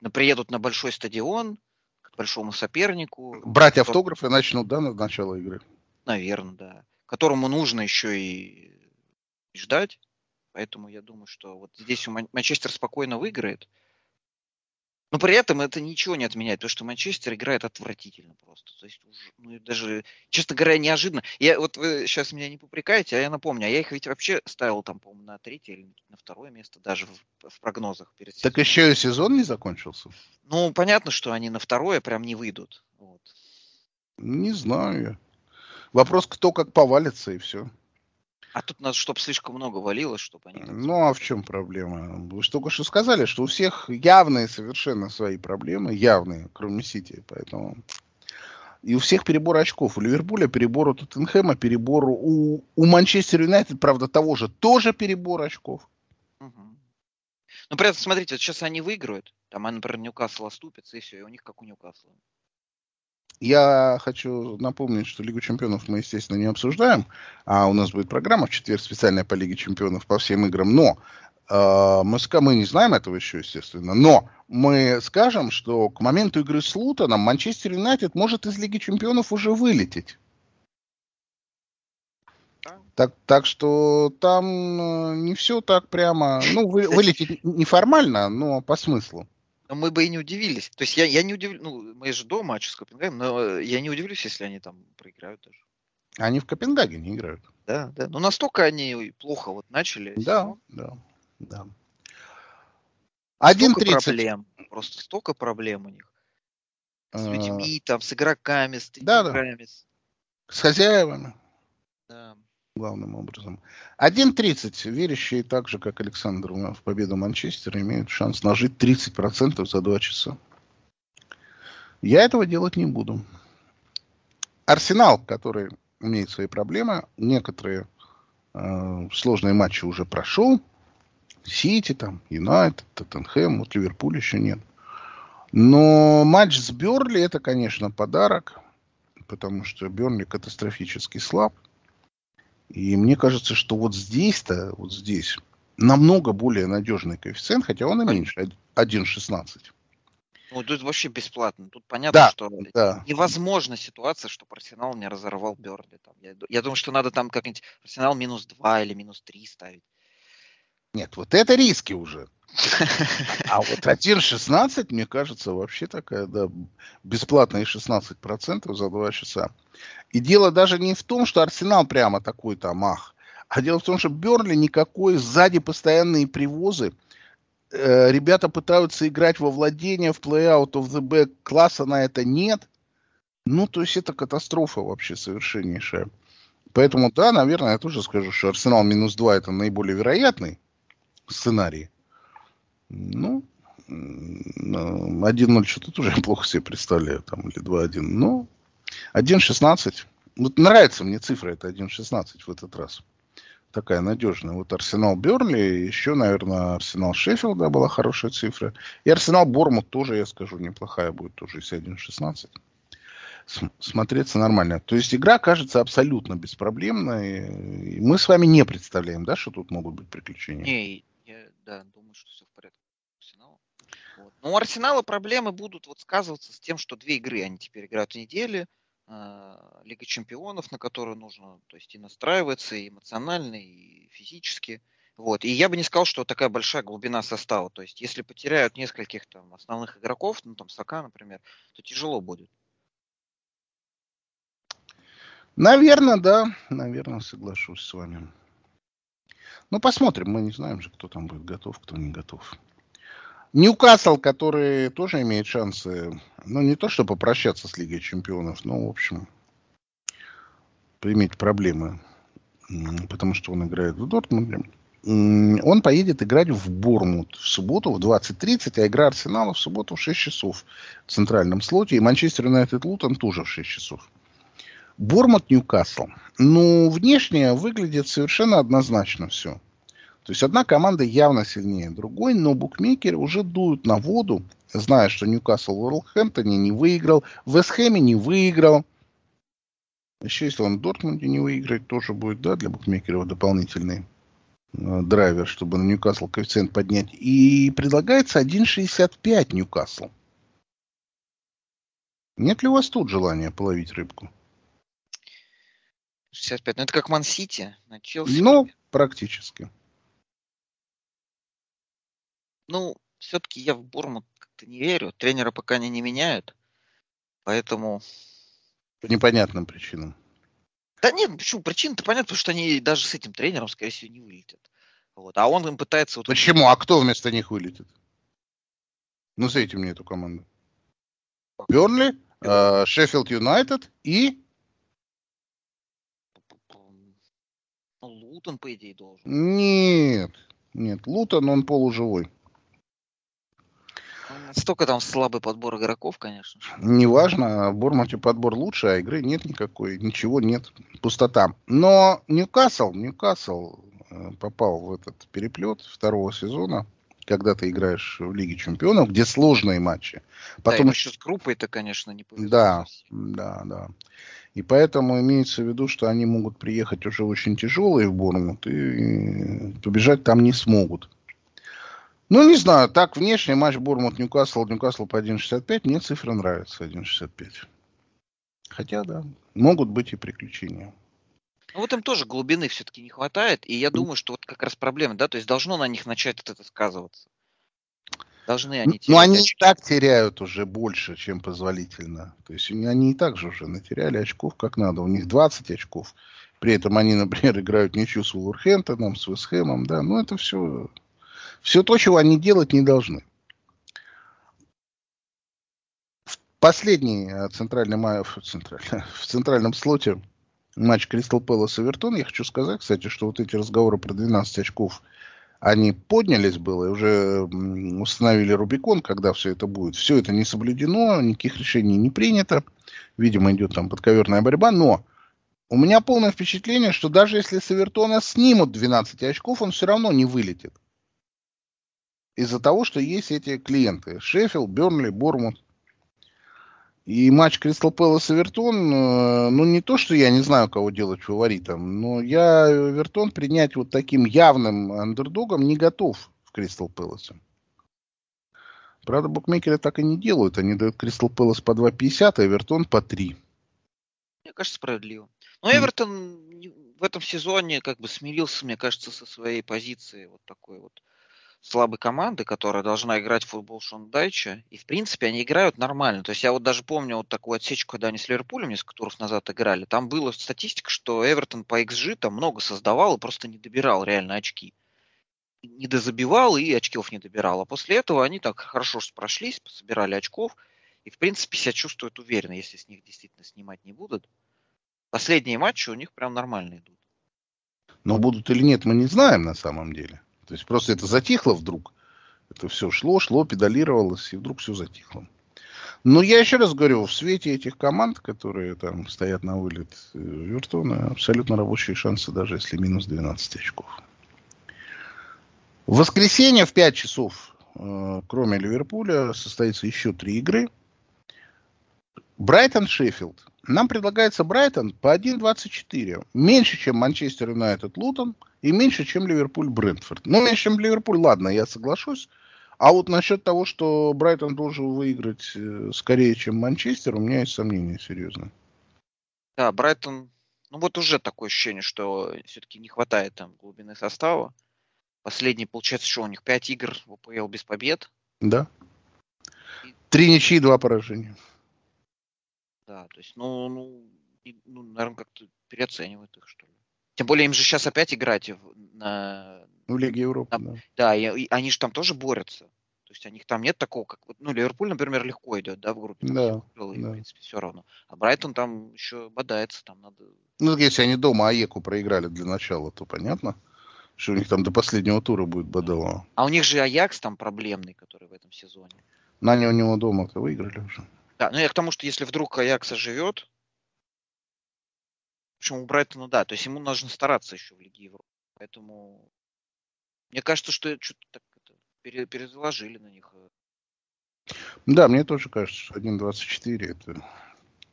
Speaker 3: но приедут на большой стадион, к большому сопернику.
Speaker 2: Брать автографы начнут, да, на начало игры?
Speaker 3: Наверное, да которому нужно еще и ждать. Поэтому я думаю, что вот здесь у Манчестер спокойно выиграет. Но при этом это ничего не отменяет, потому что Манчестер играет отвратительно просто. То есть ну, даже, честно говоря, неожиданно. Я, вот вы сейчас меня не попрекаете, а я напомню, а я их ведь вообще ставил там, по-моему, на третье или на второе место, даже в, в прогнозах.
Speaker 2: Перед так еще и сезон не закончился?
Speaker 3: Ну, понятно, что они на второе прям не выйдут. Вот.
Speaker 2: Не знаю. Вопрос, кто как повалится, и все.
Speaker 3: А тут надо, чтобы слишком много валилось, чтобы они...
Speaker 2: Ну, а в чем проблема? Вы же только что сказали, что у всех явные совершенно свои проблемы, явные, кроме Сити, поэтому... И у всех перебор очков. У Ливерпуля перебор у Тоттенхэма, перебор у, у Манчестер Юнайтед, правда, того же, тоже перебор очков. Угу.
Speaker 3: Ну, при этом, смотрите, вот сейчас они выиграют, там, например, Ньюкасл оступится, и все, и у них как у Ньюкасла.
Speaker 2: Я хочу напомнить, что Лигу чемпионов мы, естественно, не обсуждаем, а у нас будет программа в четверг специальная по Лиге чемпионов по всем играм. Но э, мы, мы не знаем этого еще, естественно, но мы скажем, что к моменту игры с Лутоном Манчестер Юнайтед может из Лиги чемпионов уже вылететь. Так, так что там э, не все так прямо, ну, вы, вылететь неформально, но по смыслу.
Speaker 3: Но мы бы и не удивились. То есть я, я не удивлюсь, ну, мы же до матча с Копенгагеном, но я не удивлюсь, если они там проиграют даже.
Speaker 2: Они в Копенгагене играют.
Speaker 3: Да, да. Но настолько они плохо вот начали.
Speaker 2: Да, да, да.
Speaker 3: Один проблем. Просто столько проблем у них. С а... людьми, там, с игроками, с
Speaker 2: тренерами. Да, да. С хозяевами. Да главным образом. 1.30. Верящие так же, как Александр в победу Манчестера, имеют шанс нажить 30% за 2 часа. Я этого делать не буду. Арсенал, который имеет свои проблемы, некоторые э, сложные матчи уже прошел. Сити, там, Юнайтед, Тоттенхэм, вот Ливерпуль еще нет. Но матч с Берли это, конечно, подарок, потому что Берли катастрофически слаб. И мне кажется, что вот здесь-то, вот здесь, намного более надежный коэффициент, хотя он и меньше, 1,16.
Speaker 3: Ну, тут вообще бесплатно. Тут понятно, да, что да. невозможна ситуация, что Арсенал не разорвал Берли. Там. Я, я думаю, что надо там как-нибудь Арсенал минус 2 или минус 3 ставить.
Speaker 2: Нет, вот это риски уже. А вот 1.16, мне кажется, вообще такая, да, бесплатные 16% за 2 часа. И дело даже не в том, что Арсенал прямо такой там, ах, а дело в том, что Бернли никакой, сзади постоянные привозы. Э, ребята пытаются играть во владение, в play-out of the back, класса на это нет. Ну, то есть это катастрофа вообще совершеннейшая. Поэтому, да, наверное, я тоже скажу, что Арсенал минус 2 это наиболее вероятный сценарий. Ну, 1-0 что-то тоже я плохо себе представляю, там, или 2-1. Но 1.16. Вот нравится мне цифра, это 1.16 в этот раз. Такая надежная. Вот Арсенал Берли, еще, наверное, Арсенал Шеффилда была хорошая цифра. И Арсенал Бормут тоже, я скажу, неплохая будет, тоже если 1.16. Смотреться нормально. То есть игра кажется абсолютно беспроблемной. И мы с вами не представляем, да, что тут могут быть приключения.
Speaker 3: Не, я да, думаю, что все в порядке. Но у Арсенала проблемы будут вот сказываться с тем, что две игры они теперь играют в неделю а, Лига чемпионов, на которую нужно то есть и настраиваться и эмоционально, и физически. Вот. И я бы не сказал, что такая большая глубина состава. То есть, если потеряют нескольких там основных игроков, ну там Сака, например, то тяжело будет.
Speaker 2: Наверное, да. Наверное, соглашусь с вами. Ну, посмотрим. Мы не знаем же, кто там будет готов, кто не готов. Ньюкасл, который тоже имеет шансы, ну, не то, чтобы попрощаться с Лигой Чемпионов, но, в общем, иметь проблемы, потому что он играет в Дортмунде. Он поедет играть в Бормут в субботу в 20.30, а игра Арсенала в субботу в 6 часов в центральном слоте. И Манчестер Юнайтед Лутон тоже в 6 часов. Бормут Ньюкасл. Ну, внешне выглядит совершенно однозначно все. То есть одна команда явно сильнее другой, но букмекеры уже дуют на воду, зная, что Ньюкасл в Уорлхэмптоне не выиграл, в Вестхэме не выиграл. Еще если он в Дортмунде не выиграет, тоже будет да, для букмекеров дополнительный э, драйвер, чтобы на Ньюкасл коэффициент поднять. И предлагается 1,65 Ньюкасл. Нет ли у вас тут желания половить рыбку?
Speaker 3: 65. Ну, это как Ман-Сити на Челси.
Speaker 2: Ну, практически.
Speaker 3: Ну, все-таки я в Бормут как-то не верю. Тренера пока они не меняют. Поэтому...
Speaker 2: По непонятным причинам.
Speaker 3: Да нет, почему? Причина-то понятна, потому что они даже с этим тренером, скорее всего, не вылетят. Вот. А он им пытается... Вот...
Speaker 2: Почему? А кто вместо них вылетит? Ну, Назовите мне эту команду. Бернли, э, Шеффилд Юнайтед и...
Speaker 3: Ну, Лутон, по идее, должен.
Speaker 2: Нет, нет, Лутон, он полуживой.
Speaker 3: Столько там слабый подбор игроков, конечно.
Speaker 2: Неважно, в Бормуте подбор лучше, а игры нет никакой, ничего нет, пустота. Но Ньюкасл, Ньюкасл э, попал в этот переплет второго сезона, когда ты играешь в Лиге Чемпионов, где сложные матчи.
Speaker 3: Потом да, еще с группой это, конечно, не
Speaker 2: повезло. Да, да, да. И поэтому имеется в виду, что они могут приехать уже очень тяжелые в Борнмут и побежать там не смогут. Ну, не знаю, так внешний матч Бормут-Ньюкасл, Ньюкасл по 1.65, мне цифра нравится, 1.65. Хотя, да, могут быть и приключения.
Speaker 3: Ну, вот им тоже глубины все-таки не хватает, и я думаю, что вот как раз проблема, да, то есть должно на них начать это сказываться.
Speaker 2: Должны они терять. Ну, они очки. и так теряют уже больше, чем позволительно. То есть они и так же уже натеряли очков как надо. У них 20 очков. При этом они, например, играют ничью с Уолверхэмптоном, с Вестхэмом, да. Ну, это все, все то, чего они делать не должны. Последний э, центральный, в, центральный, в центральном слоте матч Кристал Пэлас Вертон. Я хочу сказать, кстати, что вот эти разговоры про 12 очков – они поднялись было и уже установили Рубикон, когда все это будет. Все это не соблюдено, никаких решений не принято. Видимо, идет там подковерная борьба. Но у меня полное впечатление, что даже если с Эвертона снимут 12 очков, он все равно не вылетит. Из-за того, что есть эти клиенты. Шеффилд, Бернли, Бормут. И матч Кристал Пэлас Эвертон, э, ну не то, что я не знаю, кого делать фаворитом, но я Эвертон принять вот таким явным андердогом не готов в Кристал Пэласе. Правда, букмекеры так и не делают. Они дают Кристал Пэлас по 2,50, а Эвертон по 3.
Speaker 3: Мне кажется, справедливо. Но Эвертон в этом сезоне как бы смирился, мне кажется, со своей позиции вот такой вот слабой команды, которая должна играть в футбол Шон Дайча. И, в принципе, они играют нормально. То есть я вот даже помню вот такую отсечку, когда они с Ливерпулем несколько туров назад играли. Там была статистика, что Эвертон по XG там много создавал и просто не добирал реально очки. Не дозабивал и очков не добирал. А после этого они так хорошо прошлись, собирали очков. И, в принципе, себя чувствуют уверенно, если с них действительно снимать не будут. Последние матчи у них прям нормально идут.
Speaker 2: Но будут или нет, мы не знаем на самом деле. То есть просто это затихло вдруг. Это все шло, шло, педалировалось, и вдруг все затихло. Но я еще раз говорю, в свете этих команд, которые там стоят на вылет э, Вертона, абсолютно рабочие шансы, даже если минус 12 очков. В воскресенье в 5 часов, э, кроме Ливерпуля, состоится еще три игры. Брайтон-Шеффилд. Нам предлагается Брайтон по 1.24. Меньше, чем Манчестер Юнайтед Лутон – и меньше, чем Ливерпуль Брентфорд. Ну, меньше, чем Ливерпуль, ладно, я соглашусь. А вот насчет того, что Брайтон должен выиграть э, скорее, чем Манчестер, у меня есть сомнения серьезно.
Speaker 3: Да, Брайтон, ну вот уже такое ощущение, что все-таки не хватает там глубины состава. Последний, получается, что у них 5 игр в УПЛ без побед.
Speaker 2: Да. Три ничьи, два поражения.
Speaker 3: Да, то есть, ну, ну, ну наверное, как-то переоценивают их, что ли. Тем более им же сейчас опять играть в, на...
Speaker 2: В Лиге Европы, на,
Speaker 3: да. Да, и, и они же там тоже борются. То есть у них там нет такого, как... Ну, Ливерпуль, например, легко идет, да, в группе.
Speaker 2: Да,
Speaker 3: и, да. в принципе, все равно. А Брайтон там еще бодается, там надо...
Speaker 2: Ну, если они дома Аеку проиграли для начала, то понятно, что у них там до последнего тура будет бодало.
Speaker 3: А у них же Аякс там проблемный, который в этом сезоне.
Speaker 2: На у него дома-то выиграли уже.
Speaker 3: Да, ну я к тому, что если вдруг Аякс оживет, причем у Брайтона, да, то есть ему нужно стараться еще в Лиге Европы. Поэтому мне кажется, что что-то так это, перезаложили на них.
Speaker 2: Э. Да, мне тоже кажется, что 1.24 это...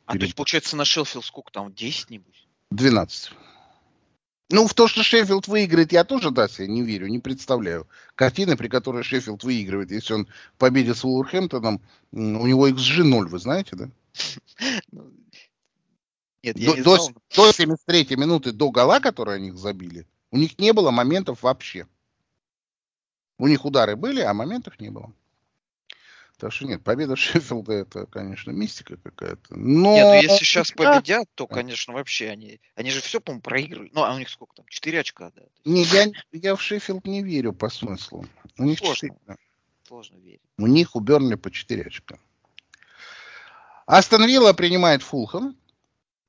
Speaker 3: А перед... то есть, получается, на Шеффилд сколько там, 10 нибудь?
Speaker 2: 12. Ну, в то, что Шеффилд выиграет, я тоже, да, себе не верю, не представляю. Картины, при которой Шеффилд выигрывает, если он победит с Уолверхэмптоном, у него XG 0, вы знаете, да? Ну, нет, я до, не знал. до 73 минуты до гола, которые они забили, у них не было моментов вообще. У них удары были, а моментов не было. Так что нет, победа Шеффилда это, конечно, мистика какая-то. Но... Нет,
Speaker 3: ну если сейчас победят, то, конечно, вообще они... Они же все, по-моему, проигрывают. Ну, а у них сколько там? Четыре очка, да?
Speaker 2: Не, я, я в Шеффилд не верю по смыслу. У них Сложно. 4.
Speaker 3: Сложно верить.
Speaker 2: У них у Бернли по 4 очка. Астон Вилла принимает Фулхэм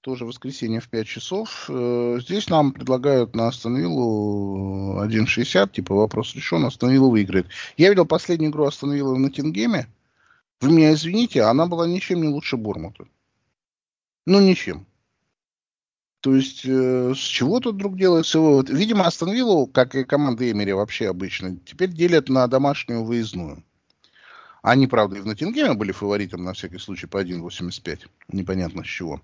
Speaker 2: тоже воскресенье в 5 часов. Э, здесь нам предлагают на Астон 1.60, типа вопрос решен, Астон выиграет. Я видел последнюю игру Астон в Ноттингеме. Вы меня извините, она была ничем не лучше Бормута. Ну, ничем. То есть, э, с чего тут вдруг делается вывод? Видимо, Астон Виллу, как и команда Эмери вообще обычно, теперь делят на домашнюю выездную. Они, правда, и в Ноттингеме были фаворитом на всякий случай по 1.85. Непонятно с чего.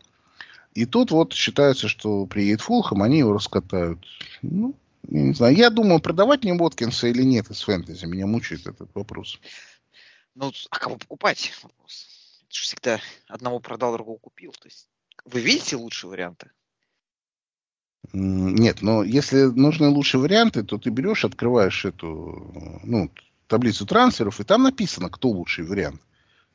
Speaker 2: И тут вот считается, что приедет Фулхэм, они его раскатают. Ну, я не знаю. Я думаю, продавать мне Воткинса или нет из фэнтези. Меня мучает этот вопрос.
Speaker 3: Ну, а кого покупать? Вопрос. Это же всегда одного продал, другого купил. То есть вы видите лучшие варианты?
Speaker 2: Нет, но если нужны лучшие варианты, то ты берешь, открываешь эту, ну, таблицу трансферов, и там написано, кто лучший вариант.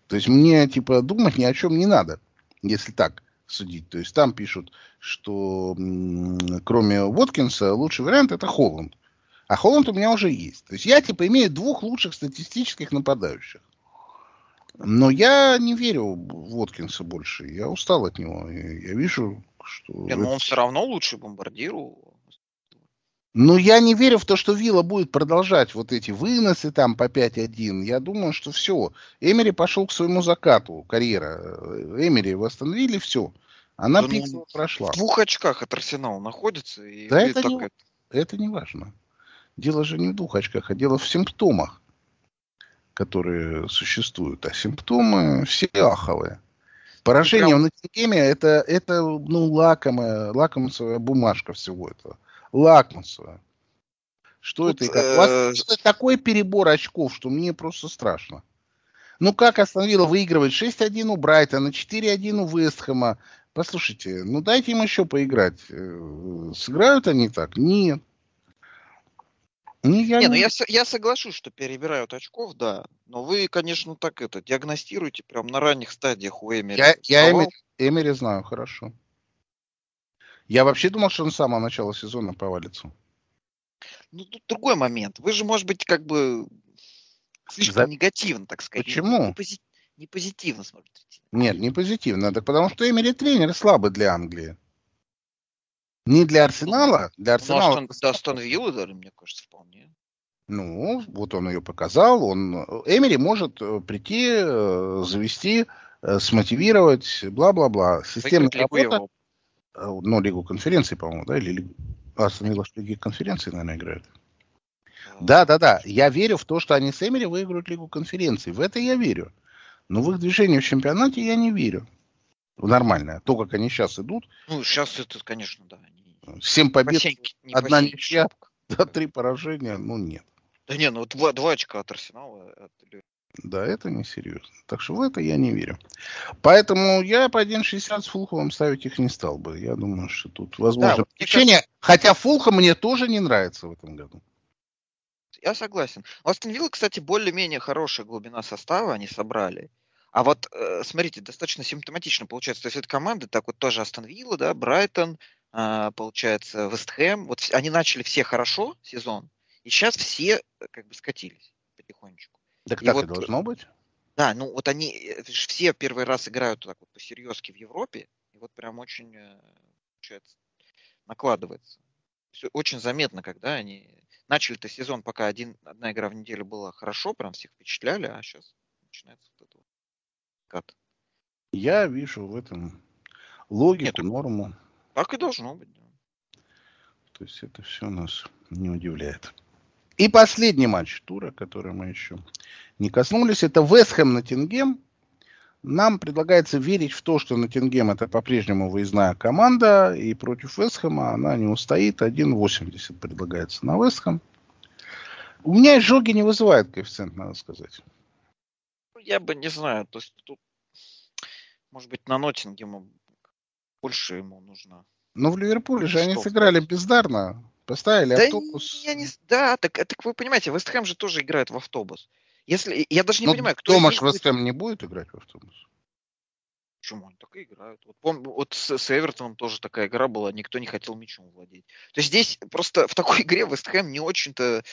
Speaker 2: То есть мне, типа, думать ни о чем не надо, если так судить. То есть там пишут, что кроме Воткинса лучший вариант это Холланд. А Холланд у меня уже есть. То есть я, типа, имею двух лучших статистических нападающих. Но я не верю в Воткинса больше. Я устал от него. Я вижу, что...
Speaker 3: Не, но он все равно лучший бомбардир.
Speaker 2: Ну, я не верю в то, что Вилла будет продолжать вот эти выносы там по 5-1. Я думаю, что все. Эмери пошел к своему закату, карьера. Эмери восстановили все. Она да, ну, прошла.
Speaker 3: В двух очках от Арсенала находится.
Speaker 2: И да это не, это... это не важно. Дело же не в двух очках, а дело в симптомах, которые существуют. А симптомы все аховые. Поражение прям... в Ноттингеме это, это ну, лакомая, лакомая бумажка всего этого. Лакмусовая. Что Тут, это? Как? У вас э, такой перебор очков, что мне просто страшно. Ну как остановила выигрывать 6-1 у Брайтона, 4-1 у Вестхэма. Послушайте, ну дайте им еще поиграть. Э, сыграют они так? Нет.
Speaker 3: Не, я, не, ну я, я соглашусь, что перебирают очков, да. Но вы, конечно, так это диагностируете прям на ранних стадиях у Эмери.
Speaker 2: Я, я Эмери, Эмери знаю хорошо. Я вообще думал, что он с самого начала сезона повалится.
Speaker 3: Ну, тут другой момент. Вы же, может быть, как бы слишком За... негативно, так сказать.
Speaker 2: Почему?
Speaker 3: Не, пози... не позитивно смотрите.
Speaker 2: Нет, не позитивно. Так потому что Эмери тренер слабый для Англии. Не для Арсенала. Для Арсенала.
Speaker 3: Ну, а Астон, Астон Виллы дали, мне кажется, вполне.
Speaker 2: Ну, вот он ее показал. Он, Эмери может э, прийти, э, завести, э, смотивировать, бла-бла-бла. Системная работа. Ну, Лигу конференции, по-моему, да? Или Лигу... Астон Вилла в Лиге конференции, наверное, играет. Да, да, да. Я верю в то, что они с Эмери выиграют Лигу конференции. В это я верю. Но в их движение в чемпионате я не верю. Нормальное. То, как они сейчас идут.
Speaker 3: Ну, сейчас это, конечно, да.
Speaker 2: Семь побед, не одна ничья, да, три поражения, ну нет.
Speaker 3: Да не, ну два, два очка от Арсенала.
Speaker 2: Да, это не серьезно. Так что в это я не верю. Поэтому я по 1.60 с Фулховым ставить их не стал бы. Я думаю, что тут возможно да, течение. Кажется... Хотя Фулхам мне тоже не нравится в этом году.
Speaker 3: Я согласен. У Астон Вилла, кстати, более-менее хорошая глубина состава они собрали. А вот, э, смотрите, достаточно симптоматично получается. То есть это команды, так вот тоже Астон Вилла, да, Брайтон, а, получается, Вестхэм. Вот они начали все хорошо сезон, и сейчас все э, как бы скатились потихонечку.
Speaker 2: Так и так вот, и должно быть.
Speaker 3: Да, ну вот они э, все первый раз играют так вот по-серьезки в Европе, и вот прям очень, получается, накладывается. Все очень заметно, когда они начали-то сезон, пока один, одна игра в неделю была хорошо, прям всех впечатляли, а сейчас начинается вот это вот кат.
Speaker 2: Я вижу в этом логику, Нет, норму.
Speaker 3: Так и должно быть. Да.
Speaker 2: То есть это все нас не удивляет. И последний матч тура, который мы еще не коснулись, это Вестхэм на Тингем. Нам предлагается верить в то, что Ноттингем это по-прежнему выездная команда, и против Вестхэма она не устоит. 1.80 предлагается на Вестхэм. У меня изжоги не вызывает коэффициент, надо сказать.
Speaker 3: Я бы не знаю. То есть тут, может быть, на Ноттингема больше ему нужно.
Speaker 2: Ну, в Ливерпуле же они сыграли бездарно. Поставили
Speaker 3: да
Speaker 2: автобус.
Speaker 3: Я не, да, так, так вы понимаете, Вестхэм же тоже играет в автобус. Если, я даже не
Speaker 2: Но
Speaker 3: ну, понимаю, кто
Speaker 2: Томаш Вестхэм не будет играть в автобус?
Speaker 3: Почему? Они так и играют. Вот, пом- вот с, с Эвертоном тоже такая игра была, никто не хотел мячом владеть. То есть здесь просто в такой игре Вестхэм не очень-то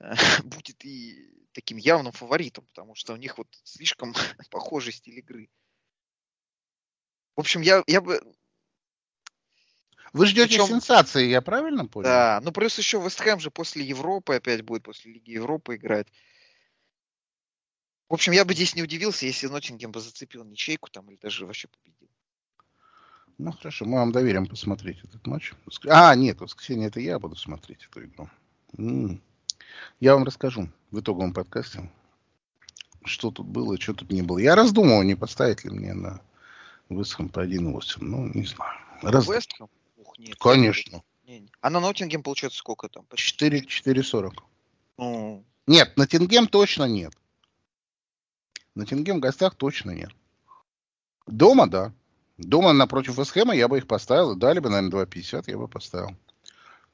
Speaker 3: э, будет и таким явным фаворитом, потому что у них вот слишком похожий стиль игры. В общем, я, я бы...
Speaker 2: Вы ждете Причем... сенсации, я правильно понял?
Speaker 3: Да, ну плюс еще Вестхэм же после Европы опять будет, после Лиги Европы играть. В общем, я бы здесь не удивился, если Ноттингем бы зацепил ничейку там или даже вообще победил.
Speaker 2: Ну хорошо, мы вам доверим посмотреть этот матч. А, нет, воскресенье это я буду смотреть эту игру. М-м. Я вам расскажу в итоговом подкасте, что тут было, что тут не было. Я раздумывал, не поставить ли мне на Вестхэм по 1.8. Ну, не знаю. Раз...
Speaker 3: Вестхэм? Ух,
Speaker 2: нет. Конечно.
Speaker 3: Не, не. А на Ноттингем получается сколько там?
Speaker 2: 4, 4.40.
Speaker 3: Ну...
Speaker 2: Нет, на Тингем точно нет. На Тингем в гостях точно нет. Дома, да. Дома напротив Вестхэма я бы их поставил. Дали бы, наверное, 2.50, я бы поставил.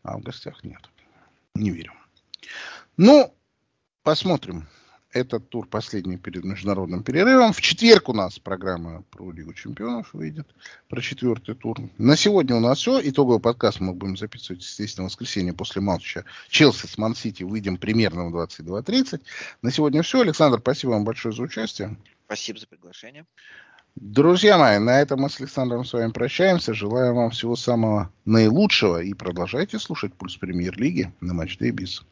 Speaker 2: А в гостях нет. Не верю. Ну, посмотрим этот тур последний перед международным перерывом. В четверг у нас программа про Лигу чемпионов выйдет, про четвертый тур. На сегодня у нас все. Итоговый подкаст мы будем записывать, естественно, в воскресенье после матча Челси с Ман-Сити. Выйдем примерно в 22.30. На сегодня все. Александр, спасибо вам большое за участие.
Speaker 3: Спасибо за приглашение.
Speaker 2: Друзья мои, на этом мы с Александром с вами прощаемся. Желаю вам всего самого наилучшего и продолжайте слушать Пульс Премьер-лиги на Матч Day Biz.